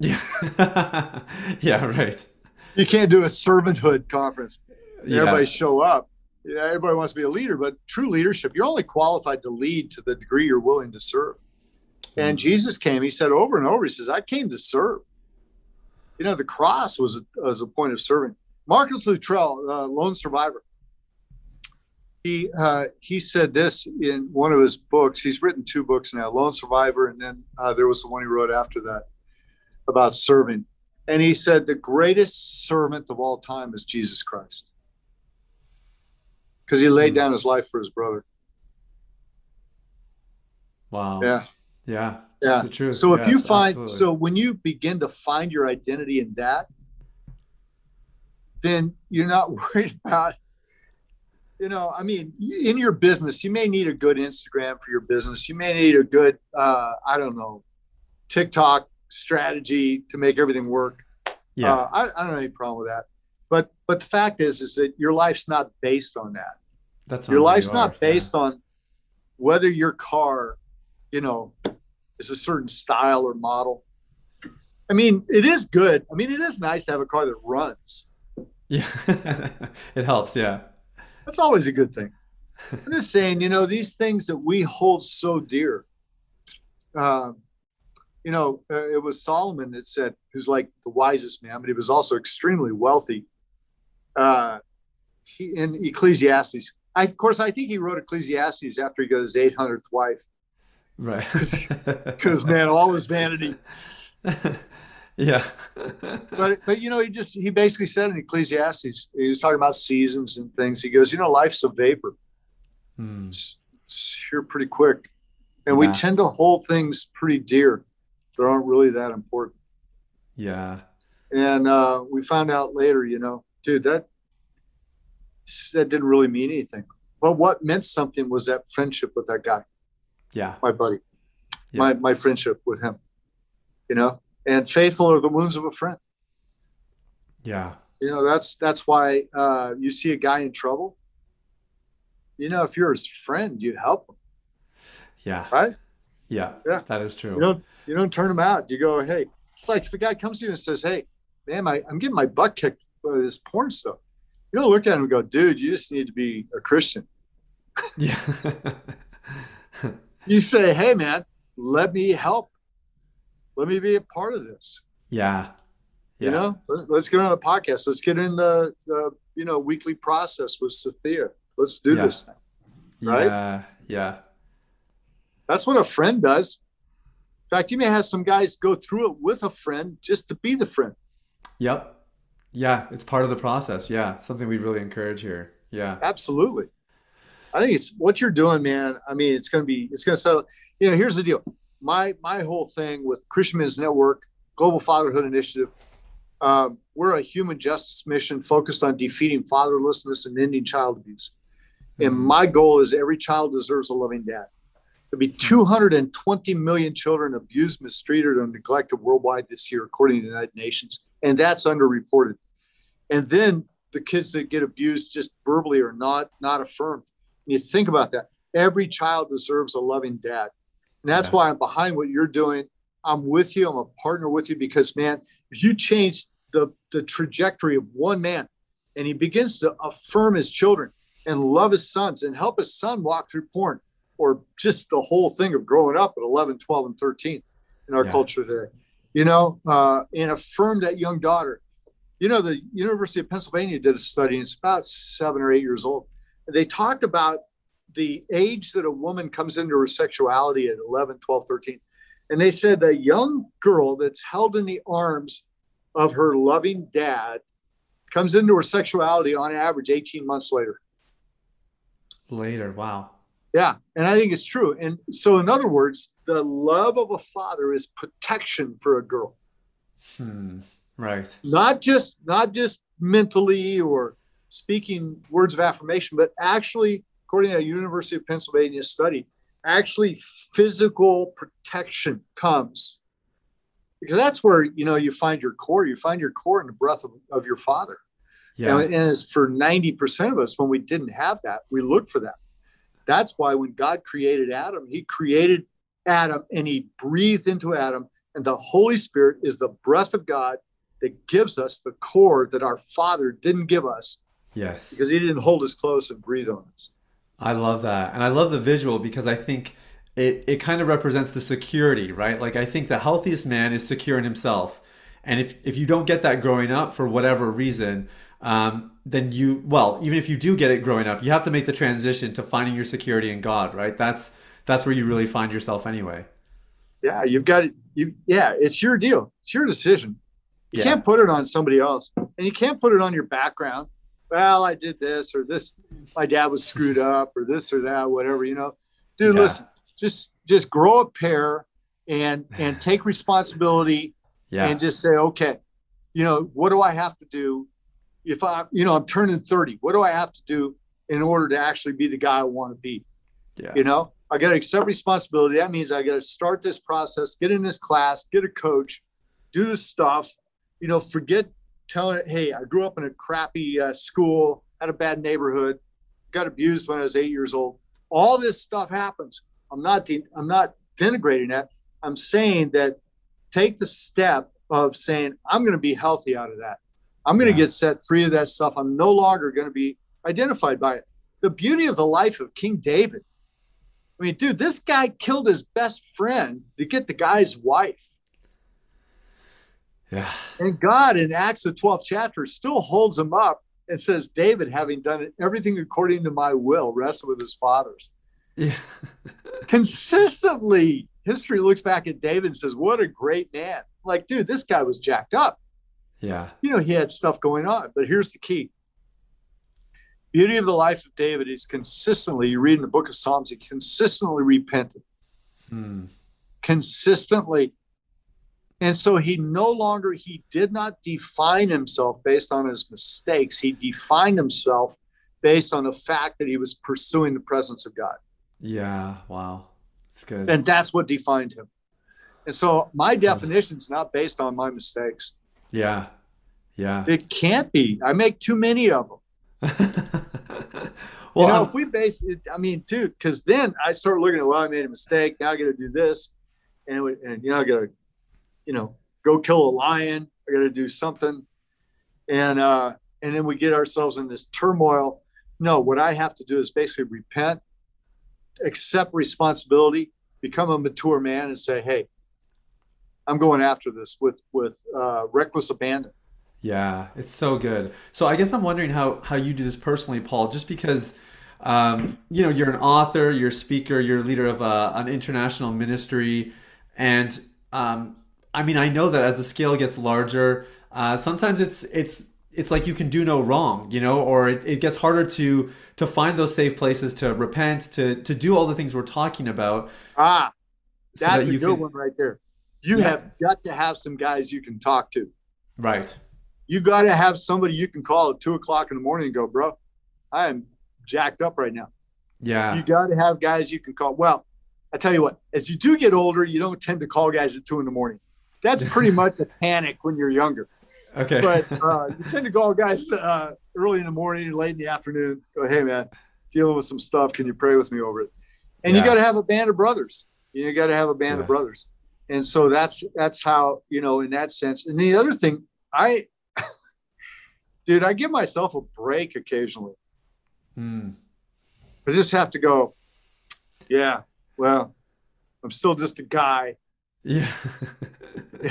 Yeah. yeah, right. You can't do a servanthood conference. Yeah. Everybody show up. Yeah, everybody wants to be a leader, but true leadership, you're only qualified to lead to the degree you're willing to serve. And Jesus came, he said over and over, he says, I came to serve. You know, the cross was a, was a point of serving. Marcus Luttrell, uh, lone survivor, he uh, he said this in one of his books. He's written two books now, Lone Survivor, and then uh, there was the one he wrote after that about serving. And he said the greatest servant of all time is Jesus Christ because he laid down his life for his brother. Wow. Yeah. Yeah. Yeah. That's the truth. So if you find absolutely. so when you begin to find your identity in that, then you're not worried about, you know, I mean, in your business, you may need a good Instagram for your business. You may need a good, uh, I don't know, TikTok strategy to make everything work. yeah. Uh, I, I don't have any problem with that. But but the fact is, is that your life's not based on that. that's Your life's not based on whether your car, you know, is a certain style or model. I mean, it is good. I mean, it is nice to have a car that runs. Yeah. Yeah. it helps. Yeah. That's always a good thing. I'm just saying, you know, these things that we hold so dear. Um, you know, uh, it was Solomon that said, who's like the wisest man, but he was also extremely wealthy. Uh, he in Ecclesiastes. I, of course, I think he wrote Ecclesiastes after he got his 800th wife, Right. because man, all his vanity. yeah. But but you know, he just he basically said in Ecclesiastes, he was talking about seasons and things. He goes, you know, life's a vapor. Hmm. it's, it's here pretty quick. And we tend to hold things pretty dear that aren't really that important. Yeah. And uh, we found out later, you know, dude, that that didn't really mean anything. But what meant something was that friendship with that guy, Yeah. my buddy, Yeah. my my friendship with him. You know, and faithful are the wounds of a friend. Yeah. You know, that's that's why uh, you see a guy in trouble. You know, if you're his friend, you help him, Yeah. right? Yeah. Yeah. That is true. You don't you don't turn them out. You go, hey, it's like if a guy comes to you and says, hey, man, I, I'm getting my butt kicked by this porn stuff. You don't look at him and go, dude, you just need to be a Christian. yeah. You say, hey, man, let me help. Let me be a part of this. yeah. You know, Let- let's get on a podcast. Let's get in the, the you know weekly process with Sophia. Let's do Yeah. this thing. right? Yeah. Yeah. That's what a friend does. In fact, you may have some guys go through it with a friend just to be the friend. Yep. Yeah. It's part of the process. Yeah. Something we really encourage here. Yeah. Absolutely. I think it's what you're doing, man. I mean, it's going to be, it's going to settle. You know, here's the deal. My my whole thing with Christian Men's Network, Global Fatherhood Initiative, um, we're a human justice mission focused on defeating fatherlessness and ending child abuse. And my goal is every child deserves a loving dad. There'll be hmm. 220 million children abused, mistreated, or neglected worldwide this year, according to the United Nations, and that's underreported. And then the kids that get abused just verbally are not not affirmed. And you think about that. Every child deserves a loving dad, and that's Yeah. why I'm behind what you're doing. I'm with you. I'm a partner with you because, man, if you change the the trajectory of one man, and he begins to affirm his children and love his sons and help his son walk through porn or just the whole thing of growing up at 11 12 and 13 in our Yeah. culture today you know uh, and affirm that young daughter you know the university of pennsylvania did a study and it's about seven or eight years old they talked about the age that a woman comes into her sexuality at 11 12 13 and they said a young girl that's held in the arms of her loving dad comes into her sexuality on average 18 months later Later. Wow. Yeah, and I think it's true. And so, in other words, the love of a father is protection for a girl, Hmm. Right. not just not just mentally or speaking words of affirmation, but actually, according to a University of Pennsylvania study, actually physical protection comes because that's where you know you find your core. You find your core in the breath of, of your father. Yeah. And, and as for 90% of us, when we didn't have that, we looked for that. That's why when God created Adam, he created Adam and he breathed into Adam. And the Holy Spirit is the breath of God that gives us the core that our father didn't give us. Yes. Because he didn't hold us close and breathe on us. I love that. And I love the visual because I think it, it kind of represents the security, right? Like I think the healthiest man is secure in himself. And if, if you don't get that growing up for whatever reason, um, then you well, even if you do get it growing up, you have to make the transition to finding your security in God, right? That's that's where you really find yourself anyway. Yeah, you've got you. Yeah, it's your deal. It's your decision. You yeah. can't put it on somebody else, and you can't put it on your background. Well, I did this or this. My dad was screwed up or this or that, whatever. You know, dude, yeah. listen. Just just grow a pair and and take responsibility. Yeah. And just say, okay, you know, what do I have to do if I, you know, I'm turning 30, what do I have to do in order to actually be the guy I want to be? Yeah. You know, I got to accept responsibility. That means I got to start this process, get in this class, get a coach, do the stuff, you know, forget telling it, hey, I grew up in a crappy uh, school, had a bad neighborhood, got abused when I was eight years old. All this stuff happens. I'm not, de- I'm not denigrating that. I'm saying that take the step of saying, I'm going to be healthy out of that. I'm going to yeah. get set free of that stuff. I'm no longer going to be identified by it. The beauty of the life of King David. I mean, dude, this guy killed his best friend to get the guy's wife. Yeah. And God in Acts, the 12th chapter, still holds him up and says, David, having done everything according to my will, rested with his fathers. Yeah. Consistently, history looks back at David and says, What a great man. Like, dude, this guy was jacked up. Yeah. You know, he had stuff going on, but here's the key. Beauty of the life of David is consistently, you read in the book of Psalms, he consistently repented. Hmm. Consistently. And so he no longer, he did not define himself based on his mistakes. He defined himself based on the fact that he was pursuing the presence of God. Yeah. Wow. That's good. And that's what defined him. And so my definition is not based on my mistakes. Yeah. Yeah. It can't be. I make too many of them. well, you know, if we base it, I mean, dude, because then I start looking at, well, I made a mistake. Now I got to do this. And, and, you know, I got to, you know, go kill a lion. I got to do something. And, uh, and then we get ourselves in this turmoil. No, what I have to do is basically repent, accept responsibility, become a mature man, and say, "Hey, I'm going after this with with uh, reckless abandon. Yeah, it's so good. So I guess I'm wondering how how you do this personally, Paul. Just because, um, you know, you're an author, you're a speaker, you're a leader of a, uh, an international ministry, and um, I mean, I know that as the scale gets larger, uh, sometimes it's it's it's like you can do no wrong, you know, or it, it gets harder to to find those safe places to repent, to to do all the things we're talking about. Ah, that's so that a good can, one right there you yeah. have got to have some guys you can talk to. Right. You got to have somebody you can call at two o'clock in the morning and go, bro, I am jacked up right now. Yeah. You got to have guys you can call. Well, I tell you what, as you do get older, you don't tend to call guys at two in the morning. That's pretty much a panic when you're younger. Okay. But uh, you tend to call guys uh, early in the morning late in the afternoon. Go, hey man, dealing with some stuff. Can you pray with me over it? And yeah. you got to have a band of brothers. You got to have a band yeah. of brothers and so that's that's how you know in that sense and the other thing i dude i give myself a break occasionally hmm. i just have to go yeah well i'm still just a guy yeah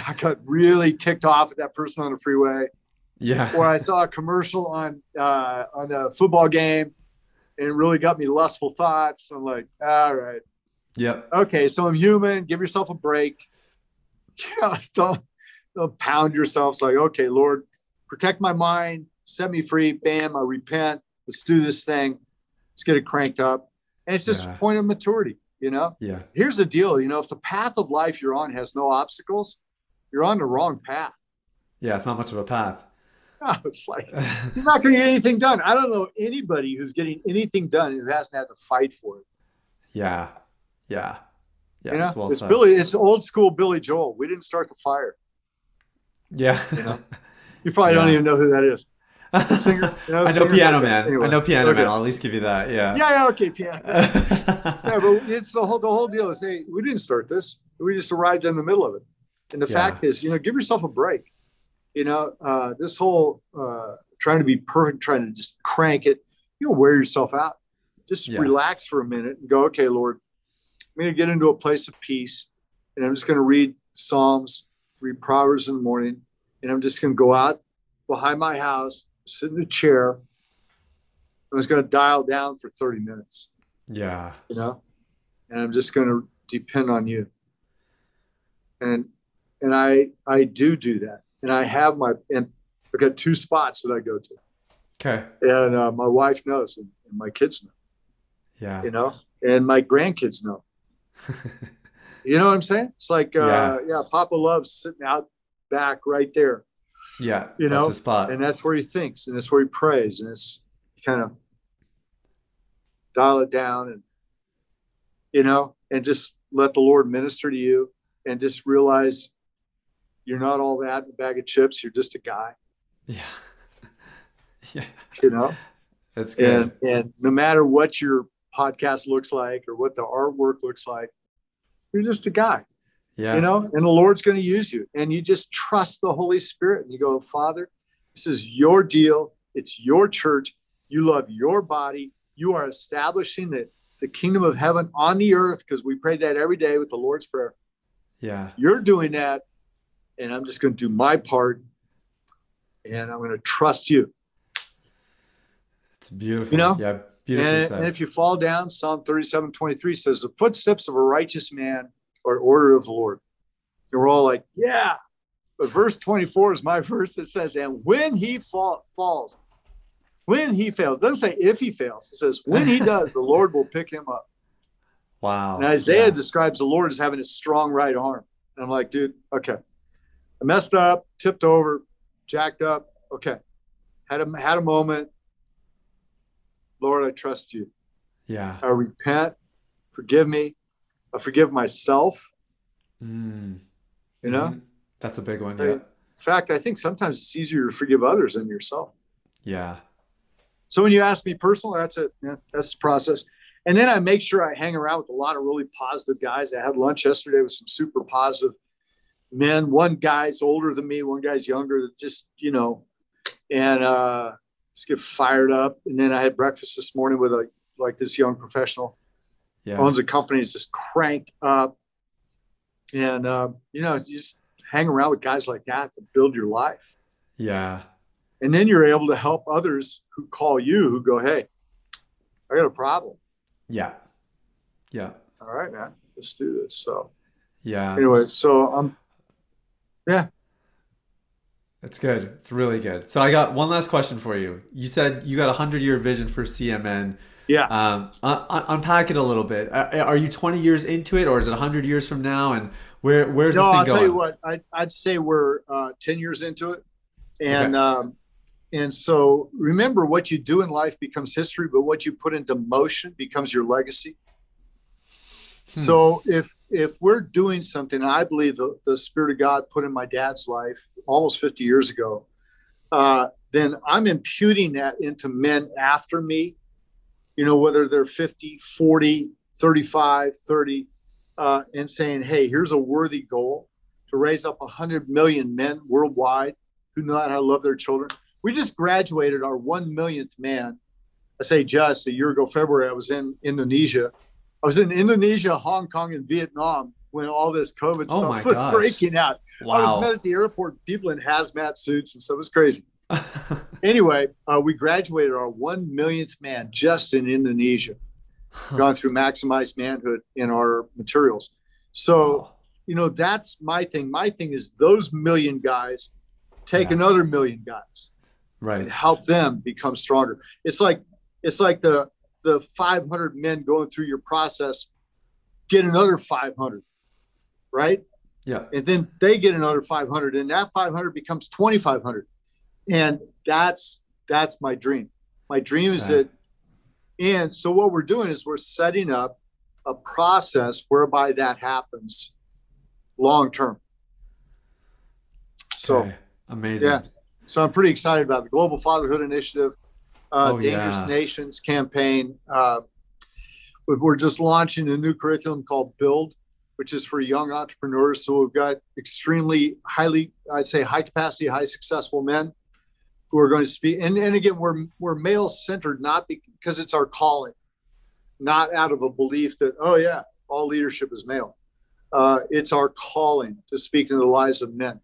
i got really ticked off at that person on the freeway yeah or i saw a commercial on uh on a football game and it really got me lustful thoughts i'm like all right Yep. Okay, so I'm human. Give yourself a break. you know, don't, don't pound yourself. It's like, okay, Lord, protect my mind, set me free. Bam, I repent. Let's do this thing. Let's get it cranked up. And it's just yeah. a point of maturity, you know? Yeah. Here's the deal, you know, if the path of life you're on has no obstacles, you're on the wrong path. Yeah, it's not much of a path. No, it's like you're not going to get anything done. I don't know anybody who's getting anything done who hasn't had to fight for it. Yeah, yeah, Yeah, you know, it's well it's said. Billy. It's old school Billy Joel. We didn't start the fire. Yeah. You know? You probably don't even know who that is. singer, you know, I know Piano Man. anyway. I know Piano Okay. Man. I'll at least give you that. Yeah. Yeah, yeah, okay, piano. yeah, but it's the whole the whole deal is hey, we didn't start this. We just arrived in the middle of it. And the Yeah. fact is, you know, give yourself a break. You know, uh, this whole uh, trying to be perfect, trying to just crank it, you know, wear yourself out. Just Yeah. relax for a minute and go, okay, Lord, I'm going to get into a place of peace, and I'm just going to read Psalms, read Proverbs in the morning, and I'm just going to go out behind my house, sit in a chair. I'm just going to dial down for 30 minutes yeah. you know and i'm just going to depend on you and and i i do do that and i have my and i've got two spots that i go to Okay. and uh, my wife knows and, and my kids know Yeah. you know and my grandkids know you know what i'm saying it's like uh Yeah. yeah, papa loves sitting out back right there Yeah. You know, spot. and that's where he thinks and that's where he prays and it's kind of dial it down and you know and just let the lord minister to you and just realize you're not all that in a bag of chips you're just a guy yeah. yeah. you know That's good. and and no matter what your podcast looks like or what the artwork looks like you're just a guy yeah. you know and the lord's going to use you and you just trust the holy spirit and you go father this is your deal it's your church you love your body you are establishing the, the kingdom of heaven on the earth because we pray that every day with the lord's prayer Yeah. you're doing that and i'm just going to do my part and i'm going to trust you It's beautiful. You know? Yeah. And, and if you fall down psalm 37 23 says the footsteps of a righteous man are order of the lord. And we're all like yeah. But verse 24 is my verse that says and when he fall, falls when he fails doesn't say if he fails it says when he does the lord will pick him up. Wow. and isaiah Yeah. describes the lord as having a strong right arm. And i'm like dude okay. I messed up tipped over jacked up. Okay. Had a had a moment lord i trust you Yeah. I repent, forgive me, I forgive myself. Mm. You know, Mhm. That's a big one. Yeah. in fact, I think sometimes it's easier to forgive others than yourself. Yeah. So when you ask me personally, that's it. Yeah, that's the process. And then I make sure I hang around with a lot of really positive guys. I had lunch yesterday with some super positive men. One guy's older than me, one guy's younger. Just you know, and uh, just get fired up. And then I had breakfast this morning with a like this young professional. Yeah. owns a company is just cranked up and uh, you know you just hang around with guys like that to build your life Yeah. and then you're able to help others who call you who go hey i got a problem Yeah. Yeah. all right man let's do this so Yeah. anyway so um That's good. It's really good. So I got one last question for you. You said you got a hundred year vision for CMN. yeah Um, un- un- unpack it a little bit. Uh, are you 20 years into it, or is it 100 years from now? And where where's no this thing i'll going? tell you what I, i'd say we're uh, 10 years into it and um, and so remember what you do in life becomes history but what you put into motion becomes your legacy Hmm. So if if we're doing something, I believe the, the Spirit of God put in my dad's life almost 50 years ago, uh, then I'm imputing that into men after me, you know, whether they're 50, 40, 35, 30, uh, and saying, hey, here's a worthy goal to raise up 100 million men worldwide who know how to love their children. We just graduated our 1 millionth man. I say just a year ago, February, I was in Indonesia. I was in Indonesia, Hong Kong, and Vietnam when all this COVID Oh stuff was gosh. breaking out. I was met at the airport, people in hazmat suits and so It was crazy. Anyway, uh, we graduated our one millionth man just in Indonesia, gone through maximized manhood in our materials. So, Wow. you know, that's my thing. My thing is those million guys take Yeah. another million guys right. and help them become stronger. It's like it's like the the 500 men going through your process get another 500, right? Yeah. And then they get another 500, and that 500 becomes 2,500, and that's that's my dream. My dream is Okay. that, and so what we're doing is we're setting up a process whereby that happens long term. So Okay. amazing. yeah, so I'm pretty excited about the Global Fatherhood Initiative, uh, Oh, Dangerous yeah. Nations campaign. Uh, we- we're just launching a new curriculum called Build, which is for young entrepreneurs. So we've got extremely highly, I'd say, high capacity, high successful men who are going to speak. And, and again, we're we're male centered, not because it's our calling, not out of a belief that oh yeah, all leadership is male. Uh, it's our calling to speak into the lives of men.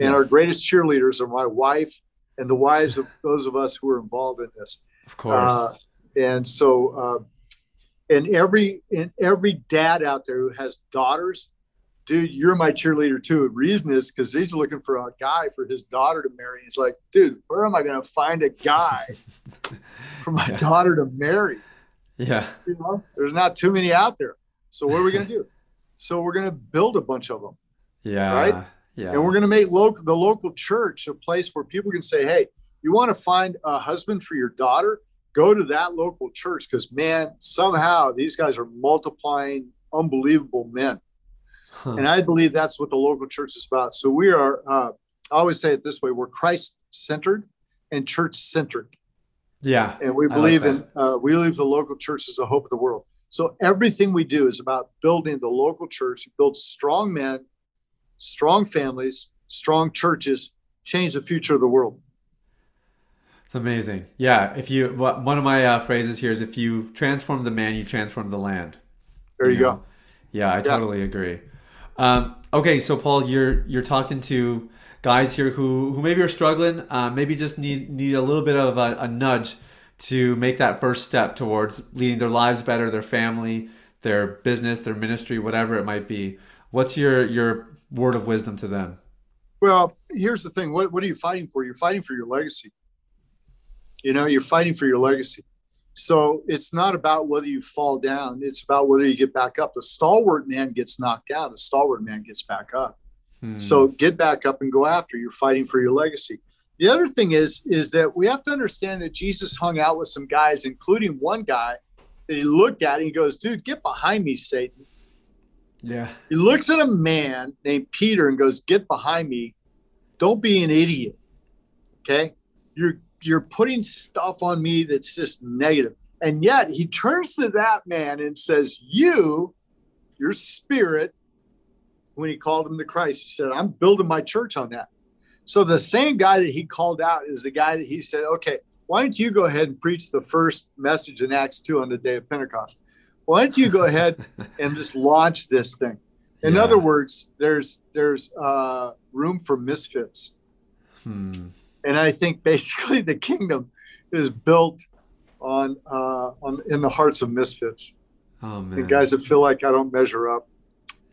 And our greatest cheerleaders are my wife and the wives of those of us who are involved in this. Of course. Uh, and so, uh, and every and every dad out there who has daughters, dude, you're my cheerleader too. The reason is because he's looking for a guy for his daughter to marry. He's like, dude, where am I going to find a guy for my Yeah. daughter to marry? yeah. You know, there's not too many out there. So what are we going to do? So we're going to build a bunch of them. Yeah. Right? Yeah. and we're going to make local the local church a place where people can say hey you want to find a husband for your daughter go to that local church because man somehow these guys are multiplying unbelievable men Huh. and i believe that's what the local church is about so we are uh, i always say it this way we're christ centered and church centered yeah. and we I like believe in uh, we believe the local church is the hope of the world so everything we do is about building the local church build strong men strong families strong churches change the future of the world It's amazing. Yeah. If you, one of my uh, phrases here is if you transform the man, you transform the land. there you, know? go Yeah, I totally agree. Um, okay, so Paul, you're you're talking to guys here who who maybe are struggling, uh, maybe just need need a little bit of a, a nudge to make that first step towards leading their lives better, their family, their business, their ministry, whatever it might be. What's your your word of wisdom to them? well here's the thing what, what are you fighting for you're fighting for your legacy you know you're fighting for your legacy so it's not about whether you fall down it's about whether you get back up the stalwart man gets knocked down the stalwart man gets back up Hmm. So get back up and go after. You're fighting for your legacy. The other thing is, is that we have to understand that Jesus hung out with some guys, including one guy that he looked at and he goes, dude, get behind me, Satan. Yeah, He looks at a man named Peter and goes, get behind me. Don't be an idiot. Okay. You're you're putting stuff on me that's just negative. And yet he turns to that man and says, You, your spirit, when he called him to Christ, he said, I'm building my church on that. So the same guy that he called out is the guy that he said, Okay, why don't you go ahead and preach the first message in Acts 2 on the day of Pentecost? Why don't you go ahead and just launch this thing? In Yeah. other words, there's there's uh, room for misfits. Hmm. And I think basically the kingdom is built on uh, on in the hearts of misfits, Oh man, the guys that feel like I don't measure up.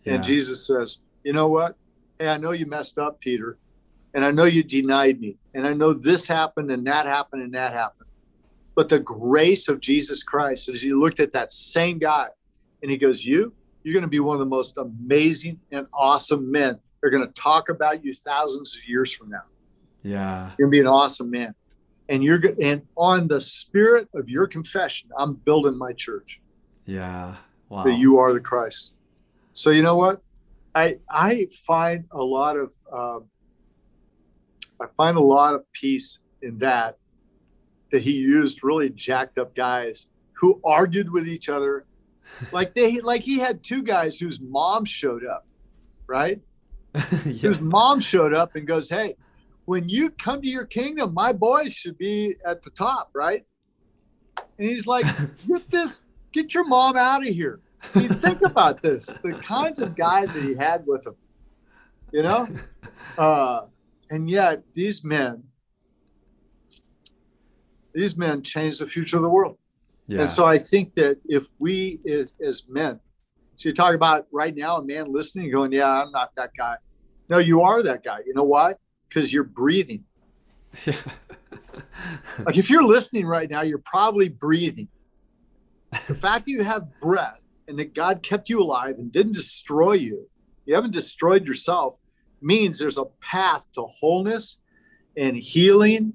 Yeah. And Jesus says, "You know what? Hey, I know you messed up, Peter, and I know you denied me, and I know this happened and that happened and that happened. But the grace of Jesus Christ, as he looked at that same guy, and he goes, "You, you're going to be one of the most amazing and awesome men. They're going to talk about you thousands of years from now." yeah, You're gonna be an awesome man. And you're go- and on the spirit of your confession, I'm building my church yeah. Wow. that you are the Christ. So you know what? I I find a lot of um, I find a lot of peace in that that he used really jacked up guys who argued with each other, like they like he had two guys whose mom showed up, right? yeah. whose mom showed up and goes, Hey, when you come to your kingdom, my boys should be at the top, right? And he's like, Get this, get your mom out of here. I mean, think about this the kinds of guys that he had with him, you know? Uh, and yet, these men, these men changed the future of the world. yeah. And so I think that if we as, men, so you talk about right now a man listening going, Yeah, I'm not that guy. No, you are that guy. You know why? Because you're breathing. yeah. Like if you're listening right now, you're probably breathing. The fact that you have breath and that God kept you alive and didn't destroy you, you haven't destroyed yourself, means there's a path to wholeness and healing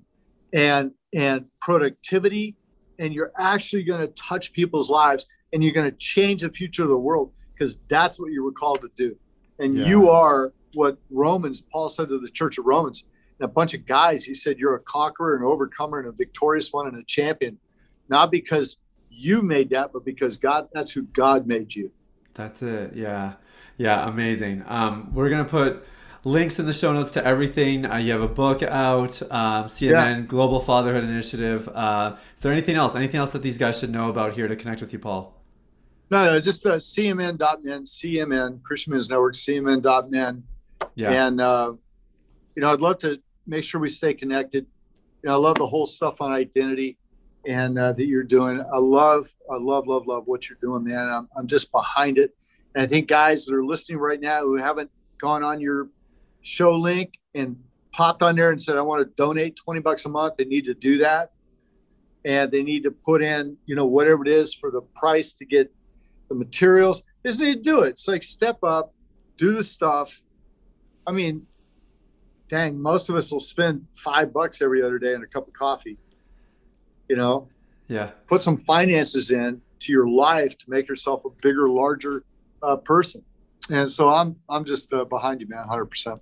and and productivity and you're actually going to touch people's lives and you're going to change the future of the world because that's what you were called to do. And Yeah. you are what Romans, Paul said to the church of Romans, and a bunch of guys, he said, You're a conqueror, an overcomer, and a victorious one, and a champion. Not because you made that, but because God, that's who God made you. That's it. Yeah. Yeah. Amazing. Um, we're going to put links in the show notes to everything. Uh, you have a book out, um, CMN Global Fatherhood Initiative. Uh, is there anything else? Anything else that these guys should know about here to connect with you, Paul? No, no, just uh, cmn.men, CMN, Christian Men's Network, cmn.men. Yeah. And, uh, you know, I'd love to make sure we stay connected. You know, I love the whole stuff on identity and uh, that you're doing. I love, I love, love, love what you're doing, man. I'm, I'm just behind it. And I think guys that are listening right now who haven't gone on your show link and popped on there and said, I want to donate 20 bucks a month, they need to do that. And they need to put in, you know, whatever it is for the price to get the materials. They just need to do it. It's like step up, do the stuff. I mean, dang, most of us will spend five bucks every other day on a cup of coffee. You know, Yeah. put some finances in to your life to make yourself a bigger, larger uh, person. And so I'm I'm just uh, behind you, man, hundred percent.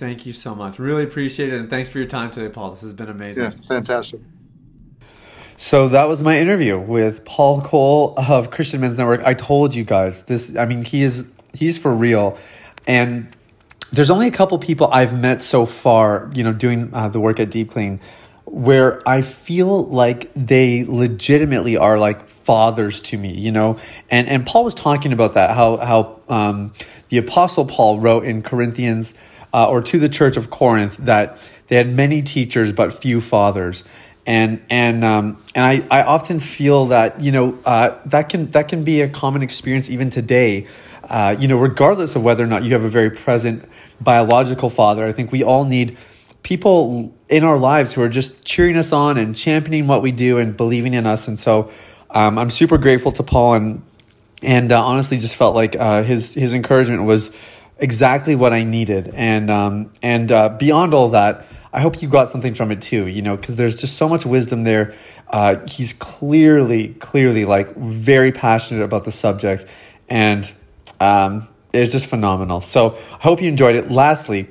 Thank you so much. Really appreciate it. And thanks for your time today, Paul. This has been amazing. Yeah, fantastic. So that was my interview with Paul Cole of Christian Men's Network. I told you guys this. I mean, he is he's for real, and there's only a couple people I've met so far. You know, doing uh, the work at Deep Clean, where I feel like they legitimately are like fathers to me. You know, and and Paul was talking about that how how um, the Apostle Paul wrote in Corinthians uh, or to the church of Corinth that they had many teachers but few fathers and and um, and I, I often feel that you know uh, that can that can be a common experience even today. Uh, you know, regardless of whether or not you have a very present biological father, I think we all need people in our lives who are just cheering us on and championing what we do and believing in us. And so, um, I'm super grateful to Paul and and uh, honestly just felt like uh, his his encouragement was exactly what I needed. And um, and uh, beyond all that, I hope you got something from it too. You know, because there's just so much wisdom there. Uh, he's clearly, clearly like very passionate about the subject, and um, it's just phenomenal. So I hope you enjoyed it. Lastly.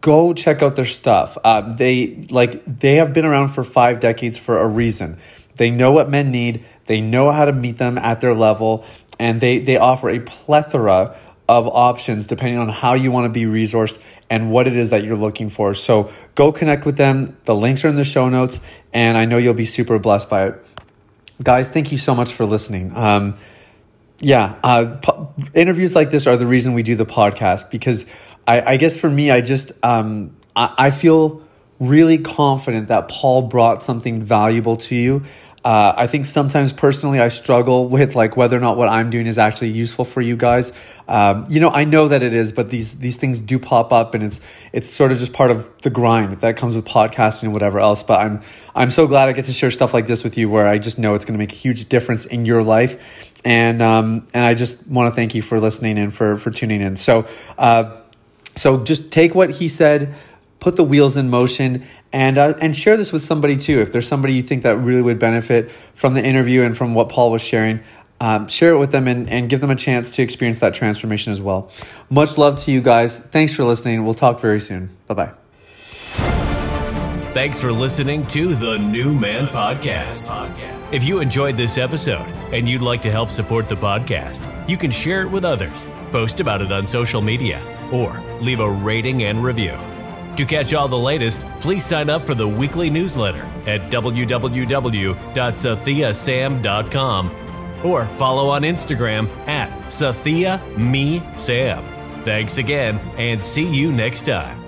Go check out their stuff. Uh, they like they have been around for five decades for a reason. They know what men need. They know how to meet them at their level, and they they offer a plethora of options depending on how you want to be resourced and what it is that you're looking for. So go connect with them. The links are in the show notes, and I know you'll be super blessed by it. Guys, thank you so much for listening. Um, yeah, uh, po- interviews like this are the reason we do the podcast because I, I guess for me, I just um, I, I feel really confident that Paul brought something valuable to you. Uh, I think sometimes personally I struggle with like whether or not what I'm doing is actually useful for you guys. Um, you know, I know that it is, but these these things do pop up, and it's it's sort of just part of the grind that comes with podcasting and whatever else. But I'm I'm so glad I get to share stuff like this with you, where I just know it's going to make a huge difference in your life, and um, and I just want to thank you for listening and for for tuning in. So. Uh, so just take what he said, put the wheels in motion, and uh, and share this with somebody too. If there's somebody you think that really would benefit from the interview and from what Paul was sharing, um, share it with them and, and give them a chance to experience that transformation as well. Much love to you guys. Thanks for listening. We'll talk very soon. Bye bye. Thanks for listening to the New Man Podcast. If you enjoyed this episode and you'd like to help support the podcast, you can share it with others, post about it on social media, or leave a rating and review. To catch all the latest, please sign up for the weekly newsletter at www.sathiyasam.com or follow on Instagram at Sathiya Me Sam. Thanks again and see you next time.